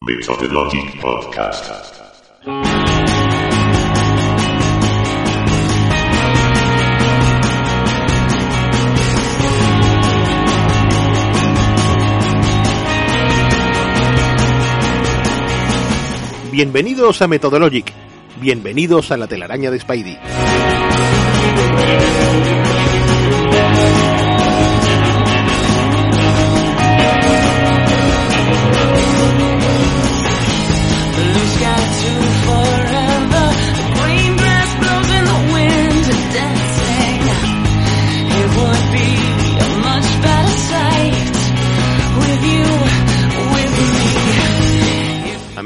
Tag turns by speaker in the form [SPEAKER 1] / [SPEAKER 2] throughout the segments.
[SPEAKER 1] Methodologic Podcast.
[SPEAKER 2] Bienvenidos a Methodologic. Bienvenidos a la telaraña de Spidey.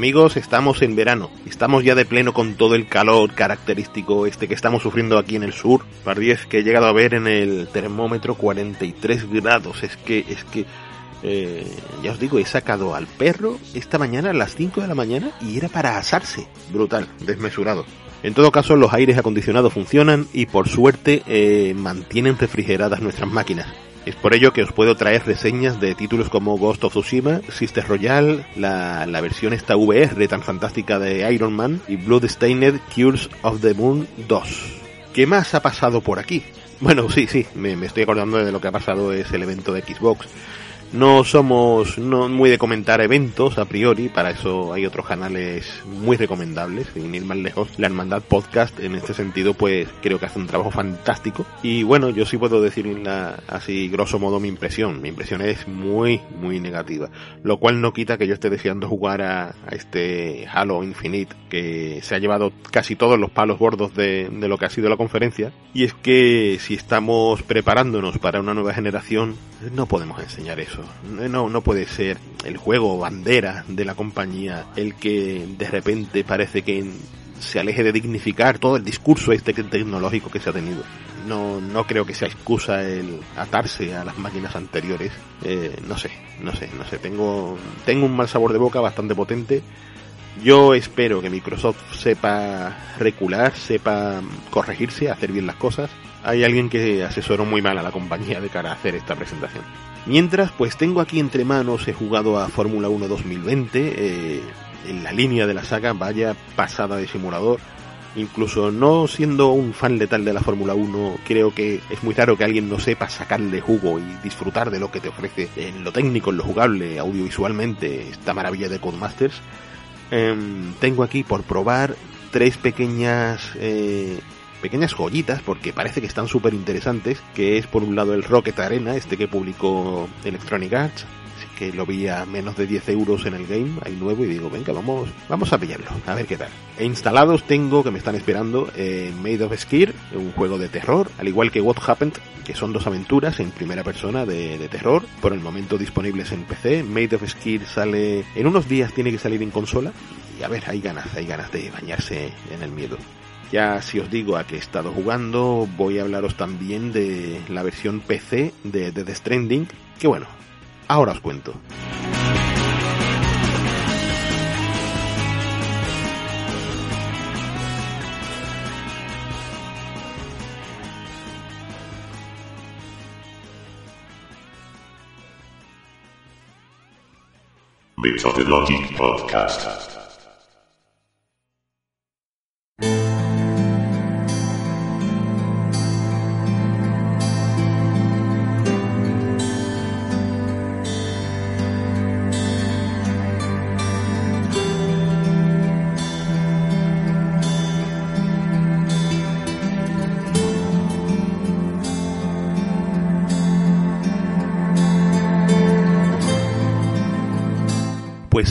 [SPEAKER 2] Amigos, estamos en verano. Estamos ya de pleno con todo el calor característico este que estamos sufriendo aquí en el sur. Par 10 que he llegado a ver en el termómetro 43 grados. Es que, es que, eh, ya os digo, he sacado al perro esta mañana a las 5 de la mañana y era para asarse. Brutal, desmesurado. En todo caso, los aires acondicionados funcionan y por suerte eh, mantienen refrigeradas nuestras máquinas. Es por ello que os puedo traer reseñas de títulos como Ghost of Tsushima, Sister Royale, la, la versión esta VR tan fantástica de Iron Man y Bloodstained Cures of the Moon 2. ¿Qué más ha pasado por aquí? Bueno, sí, sí, me, me estoy acordando de lo que ha pasado es el evento de Xbox. No somos no muy de comentar eventos a priori, para eso hay otros canales muy recomendables, sin ir más lejos. La Hermandad Podcast, en este sentido, pues creo que hace un trabajo fantástico. Y bueno, yo sí puedo decir la- así, grosso modo, mi impresión. Mi impresión es muy, muy negativa. Lo cual no quita que yo esté deseando jugar a, a este Halo Infinite, que se ha llevado casi todos los palos gordos de, de lo que ha sido la conferencia. Y es que si estamos preparándonos para una nueva generación, no podemos enseñar eso. No, no puede ser el juego bandera de la compañía el que de repente parece que se aleje de dignificar todo el discurso este tecnológico que se ha tenido. No, no creo que sea excusa el atarse a las máquinas anteriores. Eh, no sé, no sé, no sé. Tengo, tengo un mal sabor de boca bastante potente. Yo espero que Microsoft sepa recular, sepa corregirse, hacer bien las cosas. Hay alguien que asesoró muy mal a la compañía de cara a hacer esta presentación. Mientras, pues tengo aquí entre manos, he jugado a Fórmula 1 2020, eh, en la línea de la saga, vaya pasada de simulador. Incluso no siendo un fan letal de la Fórmula 1, creo que es muy raro que alguien no sepa sacarle jugo y disfrutar de lo que te ofrece en lo técnico, en lo jugable, audiovisualmente, esta maravilla de Codemasters. Em, tengo aquí por probar tres pequeñas eh, pequeñas joyitas porque parece que están súper interesantes que es por un lado el Rocket Arena este que publicó Electronic Arts que lo vi a menos de 10 euros en el game ahí nuevo y digo venga vamos vamos a pillarlo a ver qué tal e instalados tengo que me están esperando eh, Made of Skir un juego de terror al igual que What Happened que son dos aventuras en primera persona de, de terror por el momento disponibles en PC Made of Skir sale en unos días tiene que salir en consola y a ver, hay ganas, hay ganas de bañarse en el miedo. Ya si os digo a qué he estado jugando, voy a hablaros también de la versión PC de The Stranding, que bueno, ahora os cuento.
[SPEAKER 1] Methodologic Podcast.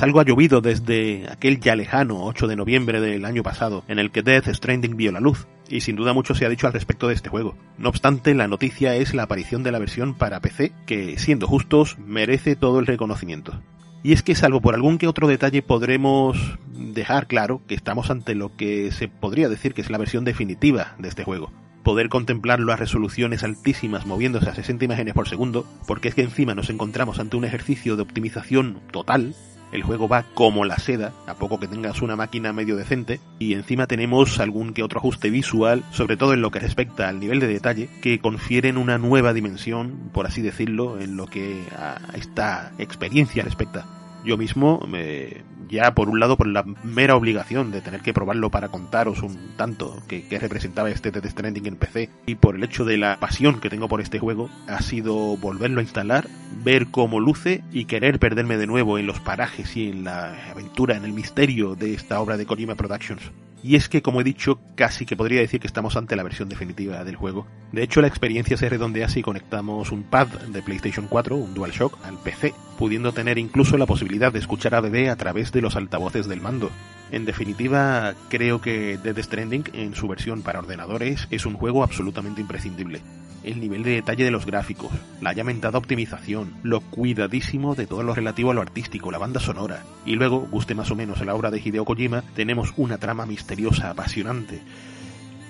[SPEAKER 2] Algo ha llovido desde aquel ya lejano 8 de noviembre del año pasado, en el que Death Stranding vio la luz, y sin duda mucho se ha dicho al respecto de este juego. No obstante, la noticia es la aparición de la versión para PC, que, siendo justos, merece todo el reconocimiento. Y es que salvo por algún que otro detalle podremos dejar claro que estamos ante lo que se podría decir que es la versión definitiva de este juego. Poder contemplarlo a resoluciones altísimas moviéndose a 60 imágenes por segundo, porque es que encima nos encontramos ante un ejercicio de optimización total, el juego va como la seda, a poco que tengas una máquina medio decente, y encima tenemos algún que otro ajuste visual, sobre todo en lo que respecta al nivel de detalle, que confieren una nueva dimensión, por así decirlo, en lo que a esta experiencia respecta. Yo mismo, me, ya por un lado por la mera obligación de tener que probarlo para contaros un tanto que, representaba este Death Stranding en PC y por el hecho de la pasión que tengo por este juego, ha sido volverlo a instalar, ver cómo luce y querer perderme de nuevo en los parajes y en la aventura, en el misterio de esta obra de Kojima Productions. Y es que, como he dicho, casi que podría decir que estamos ante la versión definitiva del juego. De hecho, la experiencia se redondea si conectamos un pad de PlayStation 4, un DualShock, al PC, pudiendo tener incluso la posibilidad de escuchar a bebé a través de los altavoces del mando. En definitiva, creo que Dead Stranding, en su versión para ordenadores, es un juego absolutamente imprescindible el nivel de detalle de los gráficos, la ya optimización, lo cuidadísimo de todo lo relativo a lo artístico, la banda sonora. Y luego, guste más o menos la obra de Hideo Kojima, tenemos una trama misteriosa, apasionante.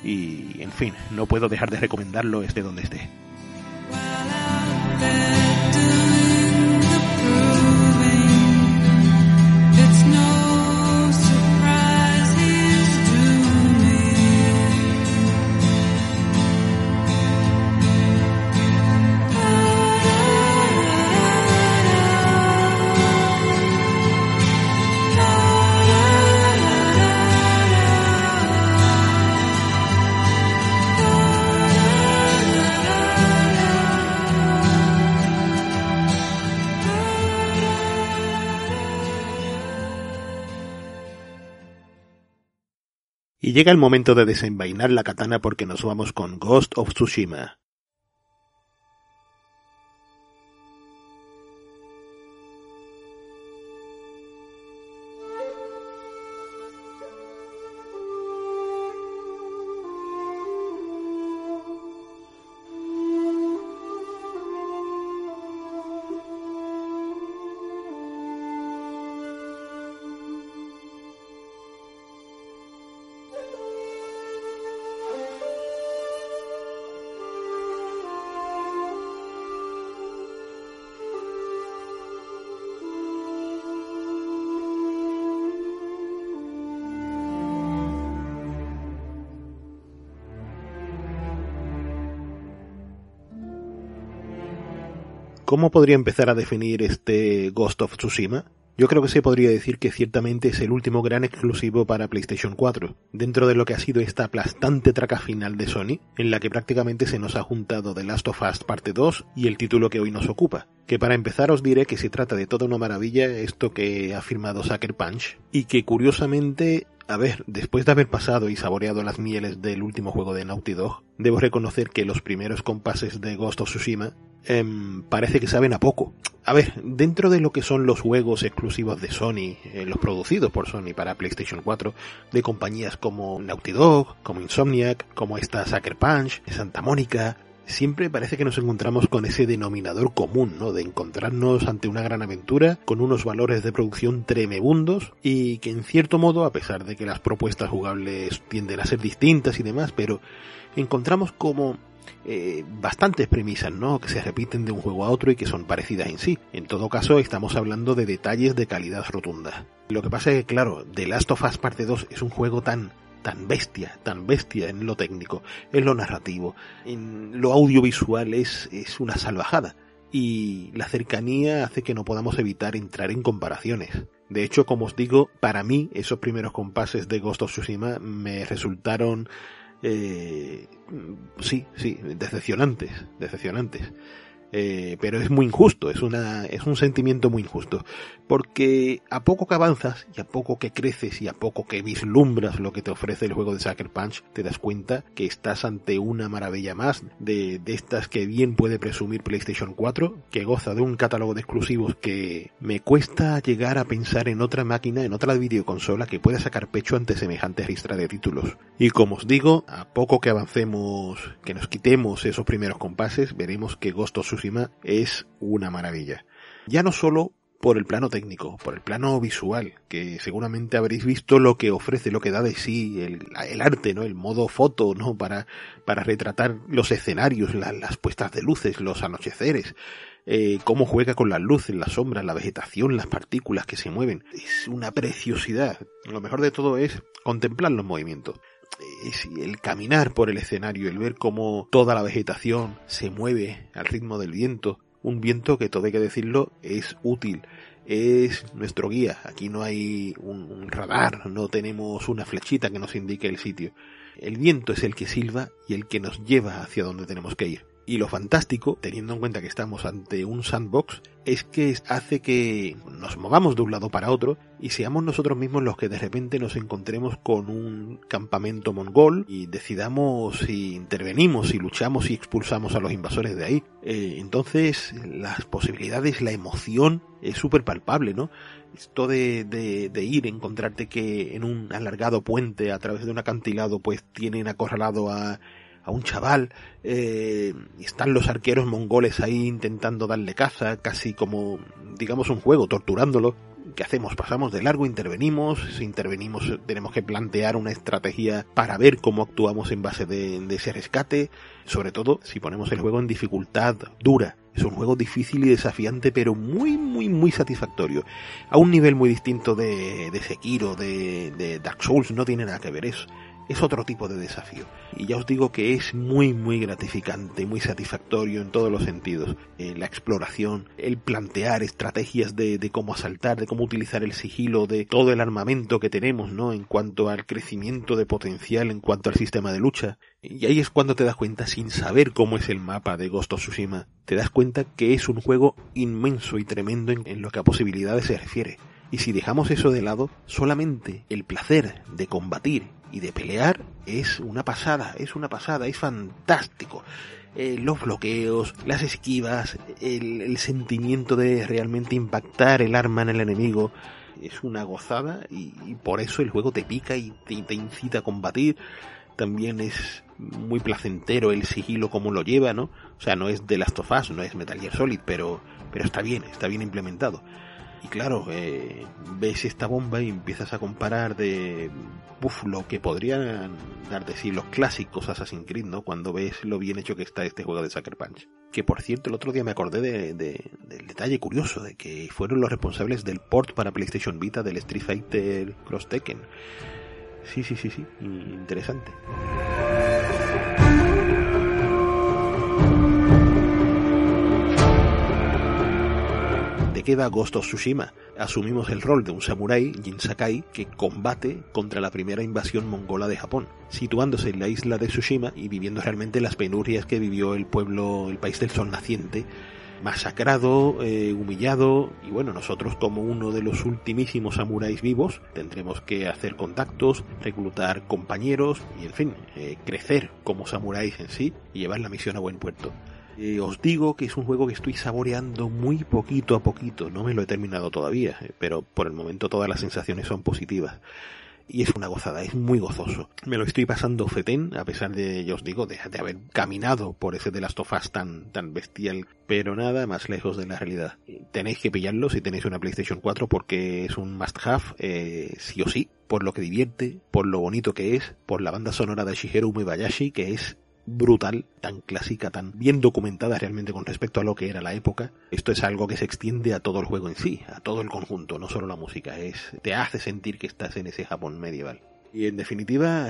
[SPEAKER 2] Y, en fin, no puedo dejar de recomendarlo esté donde esté. Llega el momento de desenvainar la katana porque nos vamos con Ghost of Tsushima. ¿Cómo podría empezar a definir este Ghost of Tsushima? Yo creo que se podría decir que ciertamente es el último gran exclusivo para PlayStation 4, dentro de lo que ha sido esta aplastante traca final de Sony, en la que prácticamente se nos ha juntado The Last of Us Parte 2 y el título que hoy nos ocupa. Que para empezar os diré que se trata de toda una maravilla esto que ha firmado Sucker Punch, y que curiosamente a ver, después de haber pasado y saboreado las mieles del último juego de Naughty Dog, debo reconocer que los primeros compases de Ghost of Tsushima em, parece que saben a poco. A ver, dentro de lo que son los juegos exclusivos de Sony, eh, los producidos por Sony para PlayStation 4, de compañías como Naughty Dog, como Insomniac, como esta Sucker Punch, Santa Mónica, siempre parece que nos encontramos con ese denominador común, ¿no? De encontrarnos ante una gran aventura con unos valores de producción tremebundos y que en cierto modo, a pesar de que las propuestas jugables tienden a ser distintas y demás, pero encontramos como eh, bastantes premisas, ¿no? Que se repiten de un juego a otro y que son parecidas en sí. En todo caso, estamos hablando de detalles de calidad rotunda. Lo que pasa es que, claro, The Last of Us Parte 2 es un juego tan tan bestia, tan bestia en lo técnico, en lo narrativo, en lo audiovisual es, es una salvajada. Y la cercanía hace que no podamos evitar entrar en comparaciones. De hecho, como os digo, para mí esos primeros compases de Ghost of Tsushima me resultaron eh, sí, sí, decepcionantes, decepcionantes. Eh, pero es muy injusto, es una, es un sentimiento muy injusto, porque a poco que avanzas y a poco que creces y a poco que vislumbras lo que te ofrece el juego de Sucker Punch, te das cuenta que estás ante una maravilla más de, de estas que bien puede presumir PlayStation 4, que goza de un catálogo de exclusivos que me cuesta llegar a pensar en otra máquina, en otra videoconsola que pueda sacar pecho ante semejante ristra de títulos. Y como os digo, a poco que avancemos, que nos quitemos esos primeros compases, veremos que Ghost of Es una maravilla. Ya no solo por el plano técnico, por el plano visual, que seguramente habréis visto lo que ofrece, lo que da de sí el, arte, ¿no? El modo foto, ¿no? Para, para retratar los escenarios, la- las puestas de luces, los anocheceres, eh, cómo juega con las luces, las sombras, la vegetación, las partículas que se mueven. Es una preciosidad. Lo mejor de todo es contemplar los movimientos. El caminar por el escenario, el ver cómo toda la vegetación se mueve al ritmo del viento. Un viento que, todo hay que decirlo, es útil. Es nuestro guía. Aquí no hay un, un radar, no tenemos una flechita que nos indique el sitio. El viento es el que silba y el que nos lleva hacia donde tenemos que ir. Y lo fantástico, teniendo en cuenta que estamos ante un sandbox, es que hace que nos movamos de un lado para otro y seamos nosotros mismos los que de repente nos encontremos con un campamento mongol y decidamos si intervenimos, si luchamos y expulsamos a los invasores de ahí. Eh, entonces, las posibilidades, la emoción es súper palpable, ¿no? Esto de, de, de ir, encontrarte que en un alargado puente a través de un acantilado pues tienen acorralado a a un chaval, eh, están los arqueros mongoles ahí intentando darle caza, casi como, digamos, un juego, torturándolo. ¿Qué hacemos? Pasamos de largo, intervenimos, si intervenimos tenemos que plantear una estrategia para ver cómo actuamos en base de, de ese rescate, sobre todo si ponemos el juego en dificultad dura. Es un juego difícil y desafiante, pero muy, muy, muy satisfactorio. A un nivel muy distinto de, de Sekiro, de, de Dark Souls, no tiene nada que ver eso es otro tipo de desafío. Y ya os digo que es muy, muy gratificante, muy satisfactorio en todos los sentidos. Eh, la exploración, el plantear estrategias de, de, cómo asaltar, de cómo utilizar el sigilo, de todo el armamento que tenemos, ¿no? En cuanto al crecimiento de potencial, en cuanto al sistema de lucha. Y ahí es cuando te das cuenta, sin saber cómo es el mapa de Ghost of Tsushima, te das cuenta que es un juego inmenso y tremendo en, en lo que a posibilidades se refiere. Y si dejamos eso de lado, solamente el placer de combatir y de pelear es una pasada, es una pasada, es fantástico. Eh, los bloqueos, las esquivas, el, sentimiento de realmente impactar el arma en el enemigo, es una gozada y, por eso el juego te pica y te, te, incita a combatir. También es muy placentero el sigilo como lo lleva, ¿no? O sea, no es de Last of Us, no es Metal Gear Solid, pero, pero está bien, está bien implementado. Y claro, eh, ves esta bomba y empiezas a comparar de uf, lo que podrían dar de sí los clásicos Assassin's Creed, ¿no? Cuando ves lo bien hecho que está este juego de Sucker Punch. Que por cierto, el otro día me acordé de, de, del detalle curioso de que fueron los responsables del port para PlayStation Vita del Street Fighter Cross Tekken. Sí, sí, sí, sí, interesante. Queda Ghost of Tsushima. Asumimos el rol de un samurái, Jin Sakai, que combate contra la primera invasión mongola de Japón, situándose en la isla de Tsushima y viviendo realmente las penurias que vivió el pueblo, el país del sol naciente, masacrado, eh, humillado, y bueno, nosotros como uno de los ultimísimos samuráis vivos tendremos que hacer contactos, reclutar compañeros y en fin, eh, crecer como samuráis en sí y llevar la misión a buen puerto. Eh, os digo que es un juego que estoy saboreando muy poquito a poquito, no me lo he terminado todavía, eh, pero por el momento todas las sensaciones son positivas. Y es una gozada, es muy gozoso. Me lo estoy pasando fetén, a pesar de, ya os digo, de, de haber caminado por ese de las tofas tan, tan bestial, pero nada más lejos de la realidad. Tenéis que pillarlo si tenéis una PlayStation 4 porque es un must have, eh, sí o sí, por lo que divierte, por lo bonito que es, por la banda sonora de Shigeru Umebayashi, que es brutal, tan clásica, tan bien documentada realmente con respecto a lo que era la época. Esto es algo que se extiende a todo el juego en sí, a todo el conjunto, no solo la música, es te hace sentir que estás en ese Japón medieval. Y en definitiva,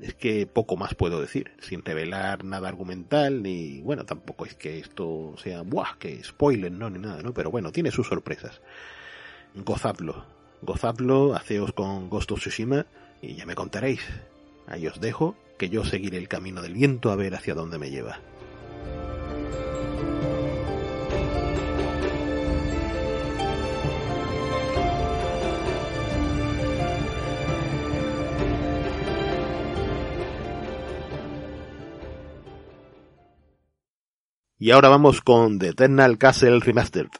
[SPEAKER 2] es que poco más puedo decir, sin revelar nada argumental, ni bueno, tampoco es que esto sea, buah, que spoiler, no, ni nada, ¿no? Pero bueno, tiene sus sorpresas. Gozadlo, gozadlo, haceos con Ghost of Tsushima y ya me contaréis. Ahí os dejo que yo seguiré el camino del viento a ver hacia dónde me lleva. Y ahora vamos con The Eternal Castle Remastered.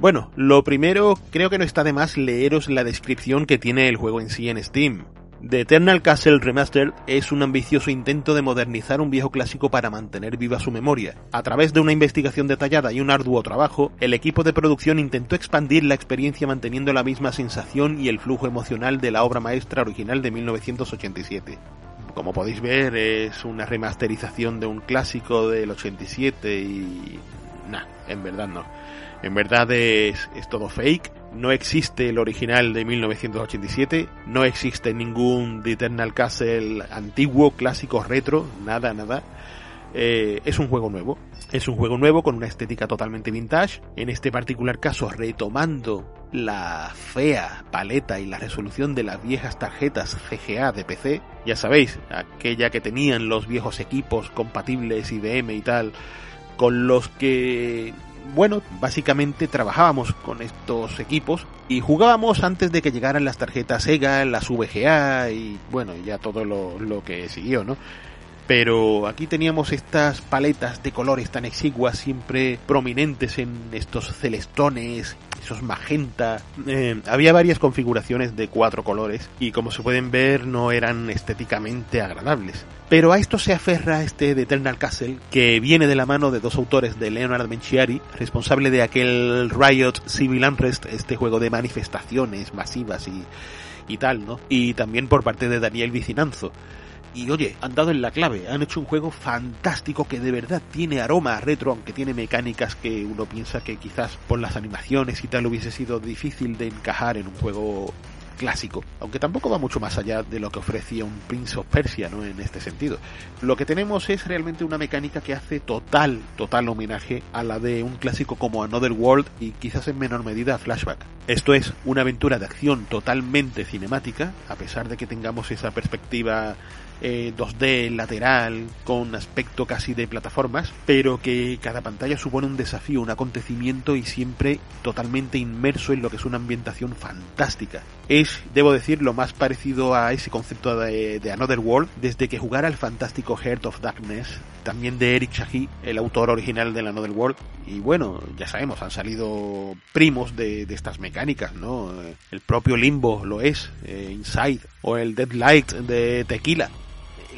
[SPEAKER 2] Bueno, lo primero, creo que no está de más leeros la descripción que tiene el juego en sí en Steam. The Eternal Castle Remastered es un ambicioso intento de modernizar un viejo clásico para mantener viva su memoria. A través de una investigación detallada y un arduo trabajo, el equipo de producción intentó expandir la experiencia manteniendo la misma sensación y el flujo emocional de la obra maestra original de 1987. Como podéis ver, es una remasterización de un clásico del 87 y... Nah, en verdad no. En verdad es, es todo fake. No existe el original de 1987, no existe ningún The Eternal Castle antiguo, clásico, retro, nada, nada. Eh, es un juego nuevo, es un juego nuevo con una estética totalmente vintage, en este particular caso retomando la fea paleta y la resolución de las viejas tarjetas CGA de PC, ya sabéis, aquella que tenían los viejos equipos compatibles IBM y tal, con los que bueno, básicamente trabajábamos con estos equipos y jugábamos antes de que llegaran las tarjetas Sega, las VGA y bueno, ya todo lo, lo que siguió, ¿no? pero aquí teníamos estas paletas de colores tan exiguas, siempre prominentes en estos celestones, esos magenta. Eh, había varias configuraciones de cuatro colores y como se pueden ver no eran estéticamente agradables. Pero a esto se aferra este de Eternal Castle, que viene de la mano de dos autores de Leonard Menciari, responsable de aquel Riot Civil Unrest, este juego de manifestaciones masivas y, y tal, ¿no? Y también por parte de Daniel Vicinanzo. Y oye, han dado en la clave, han hecho un juego fantástico que de verdad tiene aroma retro, aunque tiene mecánicas que uno piensa que quizás por las animaciones y tal hubiese sido difícil de encajar en un juego clásico, aunque tampoco va mucho más allá de lo que ofrecía un Prince of Persia, ¿no? En este sentido. Lo que tenemos es realmente una mecánica que hace total, total homenaje a la de un clásico como Another World y quizás en menor medida Flashback. Esto es una aventura de acción totalmente cinemática, a pesar de que tengamos esa perspectiva 2D eh, lateral con aspecto casi de plataformas, pero que cada pantalla supone un desafío, un acontecimiento y siempre totalmente inmerso en lo que es una ambientación fantástica. Es, debo decir, lo más parecido a ese concepto de, Another World desde que jugara el fantástico Heart of Darkness, también de Eric Shahi, el autor original de Another World. Y bueno, ya sabemos, han salido primos de, estas mecánicas, ¿no? El propio Limbo lo es, eh, Inside, o el Deadlight de Tequila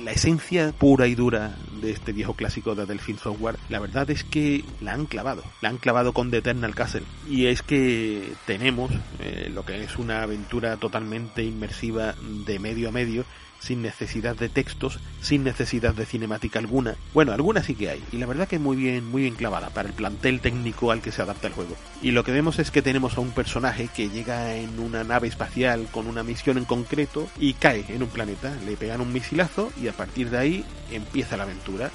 [SPEAKER 2] la esencia pura y dura de este viejo clásico de Delphine Software, la verdad es que la han clavado, la han clavado con The Eternal Castle. Y es que tenemos eh, lo que es una aventura totalmente inmersiva de medio a medio sin necesidad de textos, sin necesidad de cinemática alguna. Bueno, alguna sí que hay, y la verdad que muy bien, muy bien clavada para el plantel técnico al que se adapta el juego. Y lo que vemos es que tenemos a un personaje que llega en una nave espacial con una misión en concreto y cae en un planeta, le pegan un misilazo y a partir de ahí empieza la aventura.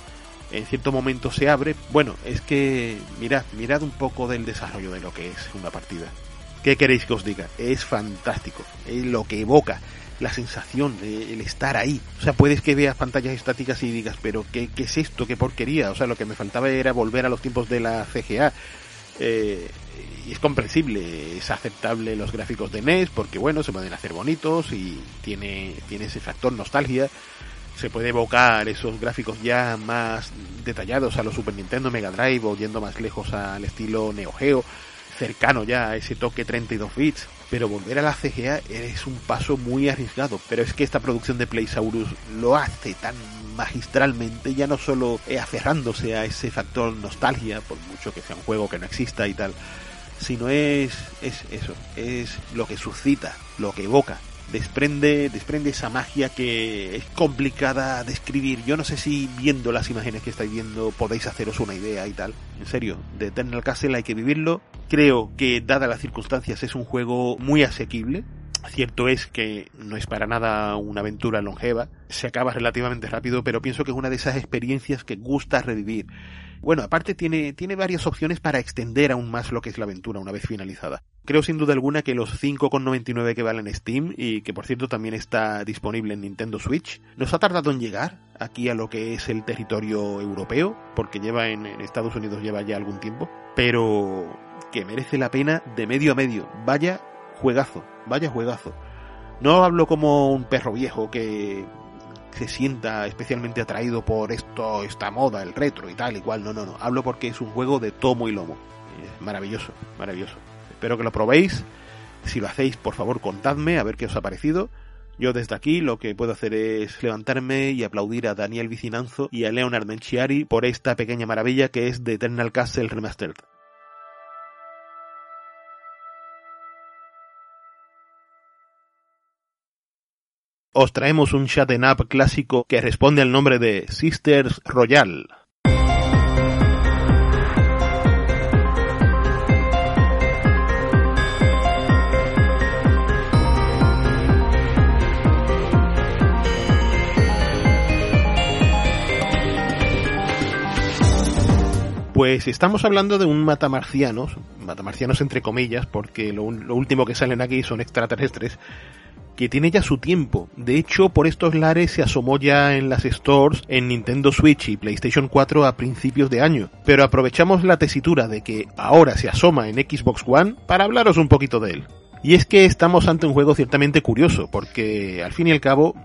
[SPEAKER 2] En cierto momento se abre. Bueno, es que mirad, mirad un poco del desarrollo de lo que es una partida. ¿Qué queréis que os diga? Es fantástico. Es lo que evoca la sensación, de el estar ahí. O sea, puedes que veas pantallas estáticas y digas, pero ¿qué, ¿qué, es esto? ¿Qué porquería? O sea, lo que me faltaba era volver a los tiempos de la CGA. Eh, y es comprensible, es aceptable los gráficos de NES porque bueno, se pueden hacer bonitos y tiene, tiene ese factor nostalgia. Se puede evocar esos gráficos ya más detallados a los Super Nintendo, Mega Drive o yendo más lejos al estilo Neo Geo, cercano ya a ese toque 32 bits pero volver a la CGA es un paso muy arriesgado. Pero es que esta producción de Playsaurus lo hace tan magistralmente, ya no solo aferrándose a ese factor nostalgia, por mucho que sea un juego que no exista y tal, sino es, es eso, es lo que suscita, lo que evoca desprende, desprende esa magia que es complicada de describir. Yo no sé si viendo las imágenes que estáis viendo podéis haceros una idea y tal. En serio, de Eternal Castle hay que vivirlo. Creo que, dadas las circunstancias, es un juego muy asequible. Cierto es que no es para nada una aventura longeva, se acaba relativamente rápido, pero pienso que es una de esas experiencias que gusta revivir. Bueno, aparte tiene, tiene varias opciones para extender aún más lo que es la aventura una vez finalizada. Creo sin duda alguna que los 5,99 que valen Steam y que por cierto también está disponible en Nintendo Switch, nos ha tardado en llegar aquí a lo que es el territorio europeo, porque lleva en, en Estados Unidos lleva ya algún tiempo, pero que merece la pena de medio a medio. Vaya juegazo, vaya juegazo. No hablo como un perro viejo que se sienta especialmente atraído por esto, esta moda, el retro y tal y cual. No, no, no. Hablo porque es un juego de tomo y lomo. Es maravilloso, maravilloso. Espero que lo probéis. Si lo hacéis, por favor, contadme a ver qué os ha parecido. Yo desde aquí lo que puedo hacer es levantarme y aplaudir a Daniel Vicinanzo y a Leonard Menciari por esta pequeña maravilla que es The Eternal Castle Remastered. Os traemos un chat up clásico que responde al nombre de Sisters Royal. Pues estamos hablando de un matamarcianos, matamarcianos entre comillas, porque lo, último que salen aquí son extraterrestres, que tiene ya su tiempo. De hecho, por estos lares se asomó ya en las stores en Nintendo Switch y PlayStation 4 a principios de año. Pero aprovechamos la tesitura de que ahora se asoma en Xbox One para hablaros un poquito de él. Y es que estamos ante un juego ciertamente curioso, porque al fin y al cabo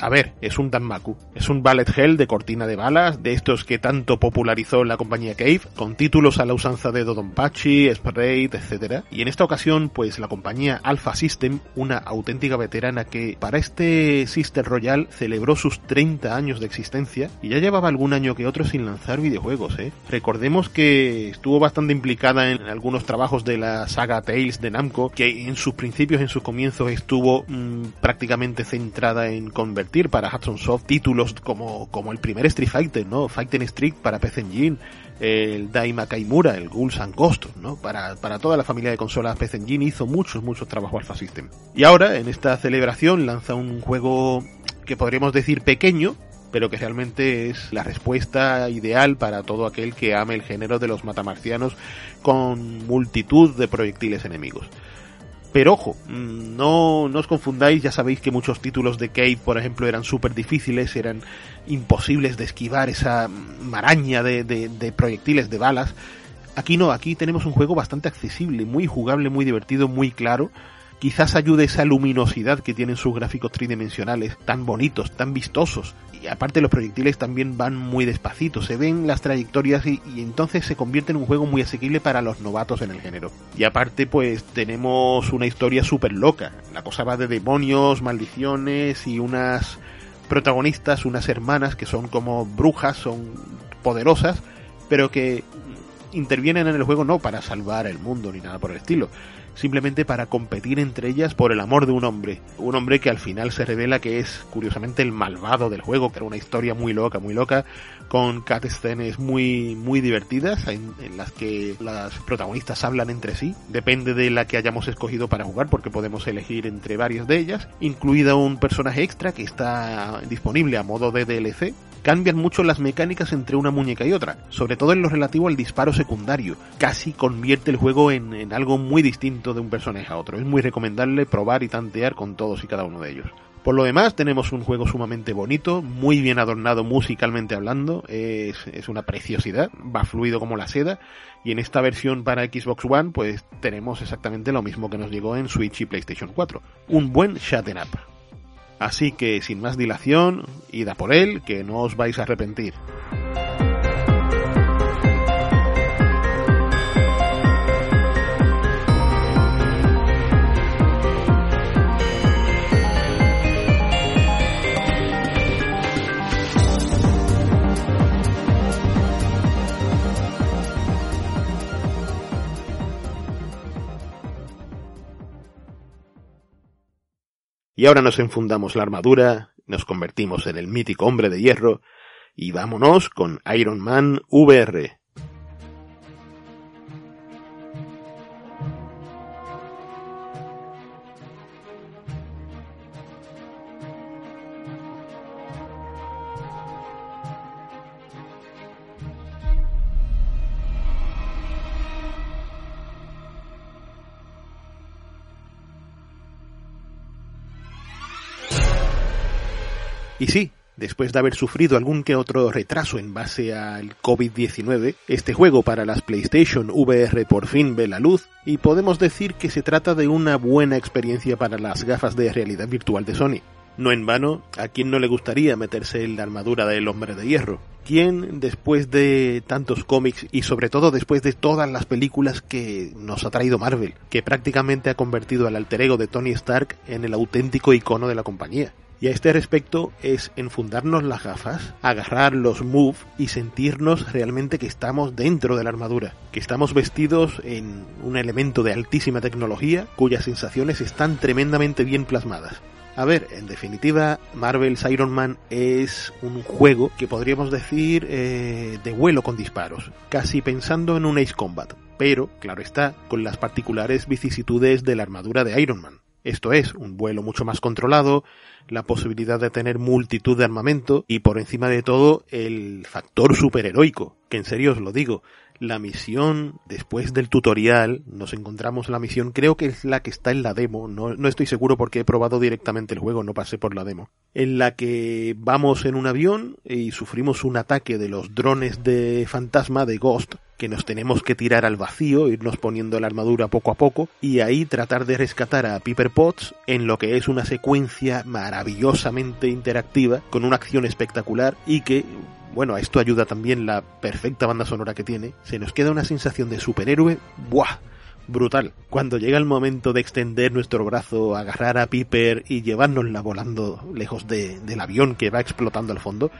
[SPEAKER 2] a ver, es un Danmaku. Es un Ballet Hell de cortina de balas, de estos que tanto popularizó la compañía Cave, con títulos a la usanza de Dodonpachi, Sprite, etc. Y en esta ocasión, pues la compañía Alpha System, una auténtica veterana que para este Sister Royal celebró sus 30 años de existencia y ya llevaba algún año que otro sin lanzar videojuegos, ¿eh? Recordemos que estuvo bastante implicada en algunos trabajos de la saga Tales de Namco, que en sus principios, en sus comienzos, estuvo mmm, prácticamente centrada en convertir para Hudson Soft títulos como, como el primer Street Fighter, ¿no? Fighting Street para PC Engine, el Daima Kaimura, el Ghouls and Ghosts, ¿no? Para, para toda la familia de consolas PC Engine hizo muchos, muchos trabajos Alpha System. Y ahora, en esta celebración, lanza un juego que podríamos decir pequeño, pero que realmente es la respuesta ideal para todo aquel que ame el género de los matamarcianos con multitud de proyectiles enemigos. Pero ojo, no, no os confundáis, ya sabéis que muchos títulos de Cave, por ejemplo, eran súper difíciles, eran imposibles de esquivar esa maraña de, de, de, proyectiles, de balas. Aquí no, aquí tenemos un juego bastante accesible, muy jugable, muy divertido, muy claro. Quizás ayude esa luminosidad que tienen sus gráficos tridimensionales, tan bonitos, tan vistosos. Y aparte los proyectiles también van muy despacito, se ven las trayectorias y, y, entonces se convierte en un juego muy asequible para los novatos en el género. Y aparte pues tenemos una historia súper loca. La cosa va de demonios, maldiciones y unas protagonistas, unas hermanas que son como brujas, son poderosas, pero que intervienen en el juego no para salvar el mundo ni nada por el estilo, simplemente para competir entre ellas por el amor de un hombre. Un hombre que al final se revela que es curiosamente el malvado del juego, que era una historia muy loca, muy loca, con cutscenes muy, muy divertidas, en, en, las que las protagonistas hablan entre sí. Depende de la que hayamos escogido para jugar, porque podemos elegir entre varias de ellas, incluida un personaje extra que está disponible a modo de DLC, cambian mucho las mecánicas entre una muñeca y otra, sobre todo en lo relativo al disparo secundario. Casi convierte el juego en, en, algo muy distinto de un personaje a otro. Es muy recomendable probar y tantear con todos y cada uno de ellos. Por lo demás, tenemos un juego sumamente bonito, muy bien adornado musicalmente hablando, es, es una preciosidad, va fluido como la seda, y en esta versión para Xbox One, pues tenemos exactamente lo mismo que nos llegó en Switch y PlayStation 4. Un buen Shatten Up. Así que sin más dilación, id a por él, que no os vais a arrepentir. Y ahora nos enfundamos la armadura, nos convertimos en el mítico hombre de hierro y vámonos con Iron Man VR. Y sí, después de haber sufrido algún que otro retraso en base al COVID-19, este juego para las PlayStation VR por fin ve la luz y podemos decir que se trata de una buena experiencia para las gafas de realidad virtual de Sony. No en vano, ¿a quién no le gustaría meterse en la armadura del hombre de hierro? ¿Quién, después de tantos cómics y sobre todo después de todas las películas que nos ha traído Marvel, que prácticamente ha convertido al alter ego de Tony Stark en el auténtico icono de la compañía? Y a este respecto es enfundarnos las gafas, agarrar los move y sentirnos realmente que estamos dentro de la armadura, que estamos vestidos en un elemento de altísima tecnología cuyas sensaciones están tremendamente bien plasmadas. A ver, en definitiva, Marvel's Iron Man es un juego que podríamos decir eh, de vuelo con disparos, casi pensando en un Ace Combat, pero, claro está, con las particulares vicisitudes de la armadura de Iron Man. Esto es, un vuelo mucho más controlado, la posibilidad de tener multitud de armamento y por encima de todo el factor superheroico, que en serio os lo digo, la misión, después del tutorial, nos encontramos la misión, creo que es la que está en la demo, no, no, estoy seguro porque he probado directamente el juego, no pasé por la demo, en la que vamos en un avión y sufrimos un ataque de los drones de fantasma de Ghost, que nos tenemos que tirar al vacío, irnos poniendo la armadura poco a poco, y ahí tratar de rescatar a Piper Potts en lo que es una secuencia maravillosamente interactiva, con una acción espectacular y que bueno, a esto ayuda también la perfecta banda sonora que tiene, se nos queda una sensación de superhéroe, ¡buah! Brutal. Cuando llega el momento de extender nuestro brazo, agarrar a Piper y llevárnosla volando lejos de, del avión que va explotando al fondo,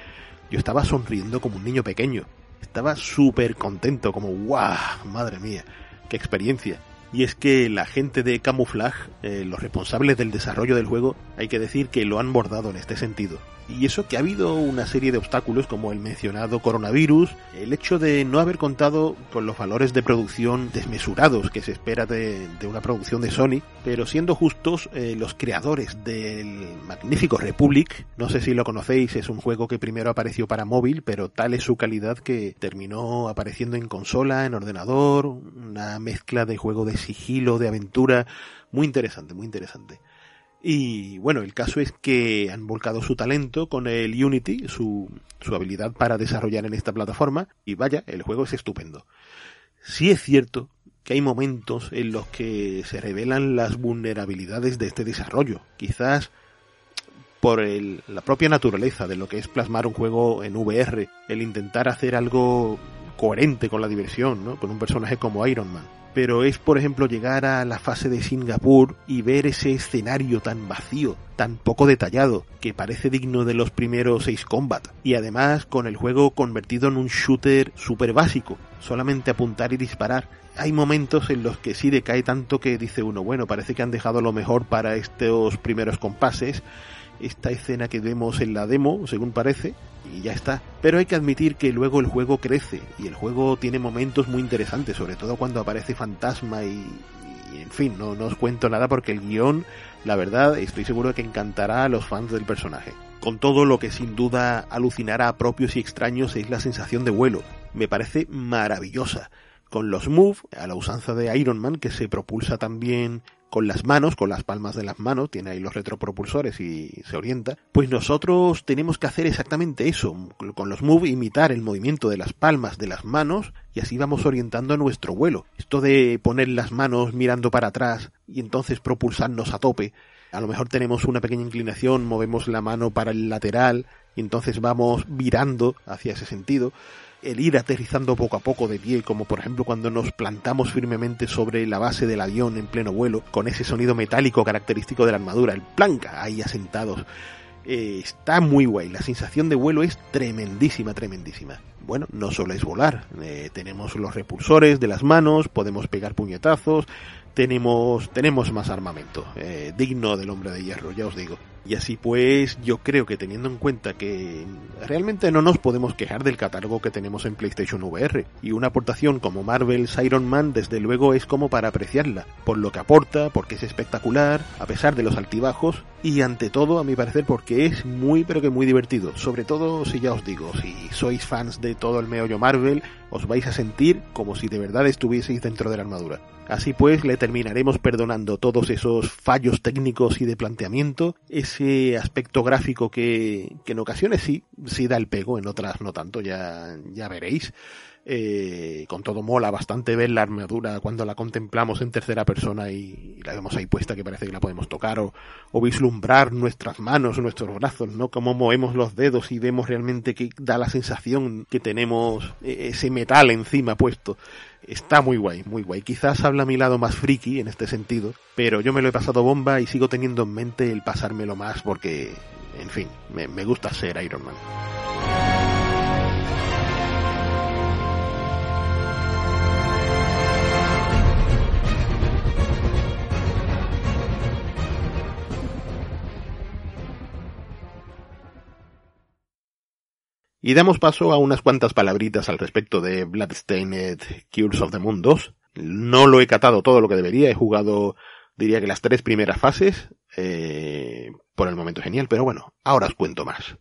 [SPEAKER 2] yo estaba sonriendo como un niño pequeño. Estaba súper contento, como ¡guau! Madre mía, qué experiencia. Y es que la gente de Camouflage, eh, los responsables del desarrollo del juego, hay que decir que lo han bordado en este sentido. Y eso que ha habido una serie de obstáculos como el mencionado coronavirus, el hecho de no haber contado con los valores de producción desmesurados que se espera de, de una producción de Sony, pero siendo justos, eh, los creadores del magnífico Republic, no sé si lo conocéis, es un juego que primero apareció para móvil, pero tal es su calidad que terminó apareciendo en consola, en ordenador, una mezcla de juego de sigilo, de aventura, muy interesante, muy interesante. Y bueno, el caso es que han volcado su talento con el Unity, su, su habilidad para desarrollar en esta plataforma, y vaya, el juego es estupendo. Sí es cierto que hay momentos en los que se revelan las vulnerabilidades de este desarrollo. Quizás por el, la propia naturaleza de lo que es plasmar un juego en VR, el intentar hacer algo coherente con la diversión, ¿no? Con un personaje como Iron Man pero es por ejemplo llegar a la fase de Singapur y ver ese escenario tan vacío, tan poco detallado, que parece digno de los primeros seis Combat, y además con el juego convertido en un shooter super básico, solamente apuntar y disparar. Hay momentos en los que sí decae tanto que dice uno, bueno, parece que han dejado lo mejor para estos primeros compases, esta escena que vemos en la demo, según parece, y ya está. Pero hay que admitir que luego el juego crece y el juego tiene momentos muy interesantes, sobre todo cuando aparece Fantasma y, y en fin, no, no os cuento nada porque el guion, la verdad, estoy seguro que encantará a los fans del personaje. Con todo lo que sin duda alucinará a propios y extraños es la sensación de vuelo. Me parece maravillosa con los Move, a la usanza de Iron Man, que se propulsa también con las manos, con las palmas de las manos, tiene ahí los retropropulsores y se orienta, pues nosotros tenemos que hacer exactamente eso, con los Move imitar el movimiento de las palmas de las manos y así vamos orientando nuestro vuelo. Esto de poner las manos mirando para atrás y entonces propulsarnos a tope, a lo mejor tenemos una pequeña inclinación, movemos la mano para el lateral y entonces vamos virando hacia ese sentido el ir aterrizando poco a poco de pie, como por ejemplo cuando nos plantamos firmemente sobre la base del avión en pleno vuelo, con ese sonido metálico característico de la armadura, el planca ahí asentados. Eh, está muy guay, la sensación de vuelo es tremendísima, tremendísima. Bueno, no solo es volar, eh, tenemos los repulsores de las manos, podemos pegar puñetazos, tenemos, tenemos más armamento, eh, digno del hombre de hierro, ya os digo. Y así pues, yo creo que teniendo en cuenta que realmente no nos podemos quejar del catálogo que tenemos en PlayStation VR, y una aportación como Marvel's Iron Man desde luego es como para apreciarla, por lo que aporta, porque es espectacular, a pesar de los altibajos, y ante todo, a mi parecer, porque es muy pero que muy divertido, sobre todo si ya os digo, si sois fans de todo el meollo Marvel, os vais a sentir como si de verdad estuvieseis dentro de la armadura. Así pues, le terminaremos perdonando todos esos fallos técnicos y de planteamiento, ese aspecto gráfico que, que en ocasiones sí, sí da el pego, en otras no tanto, ya, ya veréis. Eh, con todo mola bastante ver la armadura cuando la contemplamos en tercera persona y, la vemos ahí puesta que parece que la podemos tocar o, vislumbrar nuestras manos nuestros brazos, ¿no? Cómo movemos los dedos y vemos realmente que da la sensación que tenemos eh, ese metal encima puesto. Está muy guay, muy guay. Quizás habla mi lado más friki en este sentido, pero yo me lo he pasado bomba y sigo teniendo en mente el pasármelo más porque, en fin, me gusta ser Iron Man. Y damos paso a unas cuantas palabritas al respecto de Bloodstained Cures of the Moon 2. No lo he catado todo lo que debería, he jugado diría que las tres primeras fases, eh, por el momento genial, pero bueno, ahora os cuento más.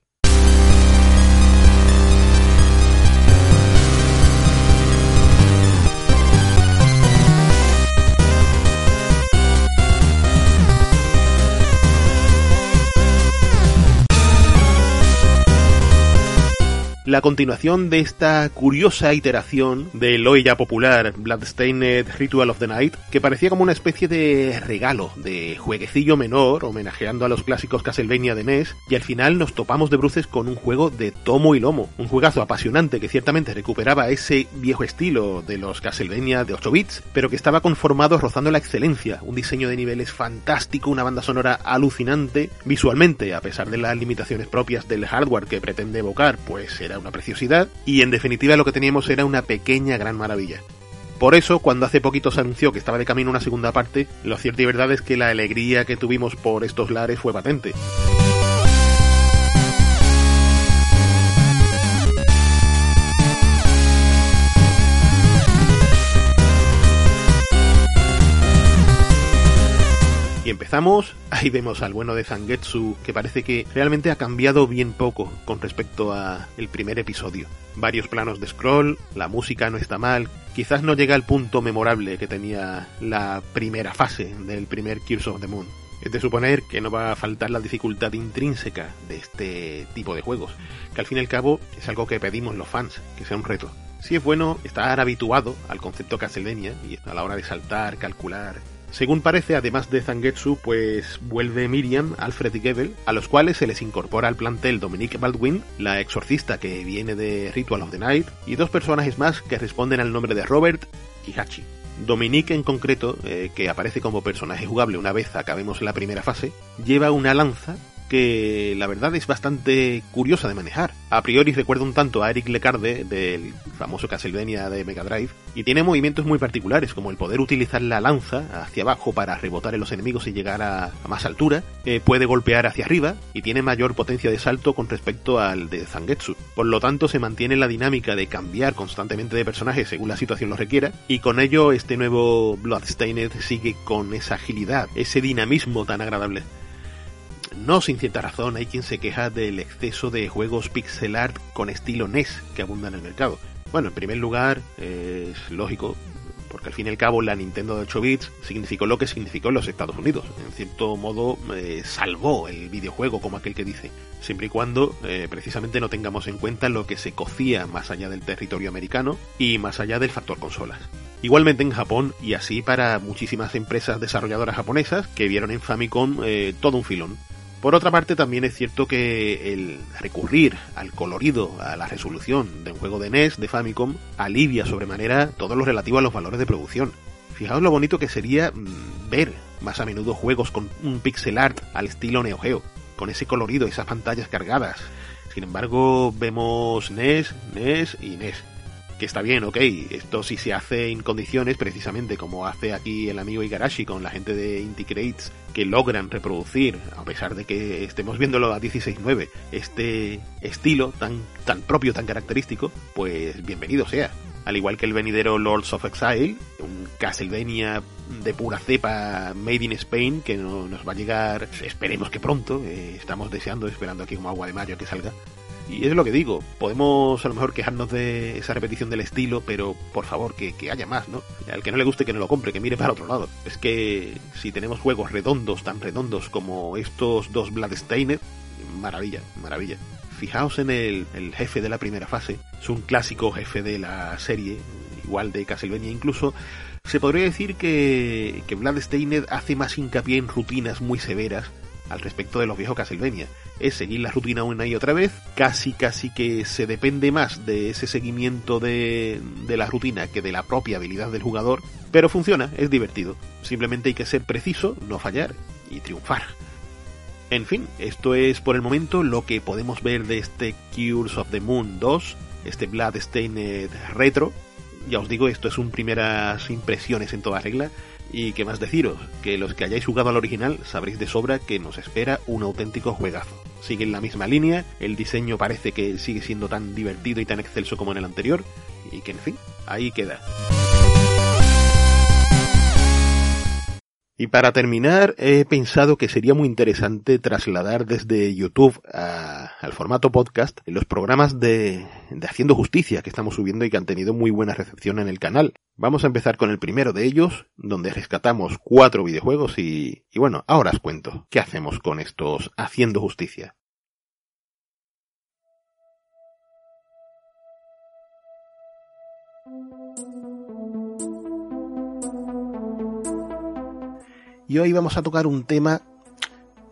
[SPEAKER 2] La continuación de esta curiosa iteración del hoy ya popular Bloodstained Ritual of the Night, que parecía como una especie de regalo, de jueguecillo menor, homenajeando a los clásicos Castlevania de NES, y al final nos topamos de bruces con un juego de tomo y lomo, un juegazo apasionante que ciertamente recuperaba ese viejo estilo de los Castlevania de 8 bits, pero que estaba conformado rozando la excelencia, un diseño de niveles fantástico, una banda sonora alucinante, visualmente, a pesar de las limitaciones propias del hardware que pretende evocar, pues era una preciosidad y en definitiva lo que teníamos era una pequeña gran maravilla. Por eso, cuando hace poquito se anunció que estaba de camino una segunda parte, lo cierto y verdad es que la alegría que tuvimos por estos lares fue patente. Y empezamos, ahí vemos al bueno de Zangetsu, que parece que realmente ha cambiado bien poco con respecto a el primer episodio. Varios planos de scroll, la música no está mal, quizás no llega al punto memorable que tenía la primera fase del primer Gears of the Moon. Es de suponer que no va a faltar la dificultad intrínseca de este tipo de juegos, que al fin y al cabo es algo que pedimos los fans, que sea un reto. Sí es bueno estar habituado al concepto Castlevania y a la hora de saltar, calcular, según parece, además de Zangetsu, pues vuelve Miriam, Alfred y Gebel, a los cuales se les incorpora al plantel Dominique Baldwin, la exorcista que viene de Ritual of the Night, y dos personajes más que responden al nombre de Robert y Hachi. Dominique en concreto, eh, que aparece como personaje jugable una vez acabemos la primera fase, lleva una lanza que la verdad es bastante curiosa de manejar. A priori recuerda un tanto a Eric Lecarde del famoso Castlevania de Mega Drive y tiene movimientos muy particulares como el poder utilizar la lanza hacia abajo para rebotar en los enemigos y llegar a, más altura, eh, puede golpear hacia arriba y tiene mayor potencia de salto con respecto al de Zangetsu. Por lo tanto se mantiene la dinámica de cambiar constantemente de personaje según la situación lo requiera y con ello este nuevo Bloodstained sigue con esa agilidad, ese dinamismo tan agradable. No sin cierta razón hay quien se queja del exceso de juegos pixel art con estilo NES que abundan en el mercado. Bueno, en primer lugar, es lógico, porque al fin y al cabo la Nintendo de 8 bits significó lo que significó en los Estados Unidos. En cierto modo eh, salvó el videojuego como aquel que dice, siempre y cuando eh, precisamente no tengamos en cuenta lo que se cocía más allá del territorio americano y más allá del factor consolas. Igualmente en Japón y así para muchísimas empresas desarrolladoras japonesas que vieron en Famicom eh, todo un filón. Por otra parte, también es cierto que el recurrir al colorido, a la resolución de un juego de NES, de Famicom, alivia sobremanera todo lo relativo a los valores de producción. Fijaos lo bonito que sería mmm, ver más a menudo juegos con un pixel art al estilo Neo Geo, con ese colorido, esas pantallas cargadas. Sin embargo, vemos NES, NES y NES que está bien, ok, esto sí se hace en condiciones precisamente como hace aquí el amigo Igarashi con la gente de Inti Crates que logran reproducir, a pesar de que estemos viéndolo a 16.9, este estilo tan, tan propio, tan característico, pues bienvenido sea. Al igual que el venidero Lords of Exile, un Castlevania de pura cepa made in Spain que no, nos va a llegar, esperemos que pronto, eh, estamos deseando, esperando aquí como agua de mayo que salga. Y es lo que digo, podemos a lo mejor quejarnos de esa repetición del estilo, pero por favor, que, que, haya más, ¿no? Al que no le guste que no lo compre, que mire para otro lado. Es que si tenemos juegos redondos, tan redondos como estos dos Bloodstained, maravilla, maravilla. fijaos en el, el jefe de la primera fase, es un clásico jefe de la serie, igual de Castlevania incluso, se podría decir que, que Bloodstained hace más hincapié en rutinas muy severas al respecto de los viejos Castlevania. Es seguir la rutina una y otra vez, casi casi que se depende más de ese seguimiento de, de la rutina que de la propia habilidad del jugador, pero funciona, es divertido. Simplemente hay que ser preciso, no fallar y triunfar. En fin, esto es por el momento lo que podemos ver de este Cures of the Moon 2, este Bloodstained Retro. Ya os digo, esto es un primeras impresiones en toda regla. Y qué más deciros, que los que hayáis jugado al original sabréis de sobra que nos espera un auténtico juegazo. Sigue en la misma línea, el diseño parece que sigue siendo tan divertido y tan excelso como en el anterior, y que en fin, ahí queda. Y para terminar, he pensado que sería muy interesante trasladar desde YouTube a- al formato podcast los programas de, Haciendo Justicia que estamos subiendo y que han tenido muy buena recepción en el canal. Vamos a empezar con el primero de ellos, donde rescatamos cuatro videojuegos y, y bueno, ahora os cuento qué hacemos con estos Haciendo Justicia. Y hoy vamos a tocar un tema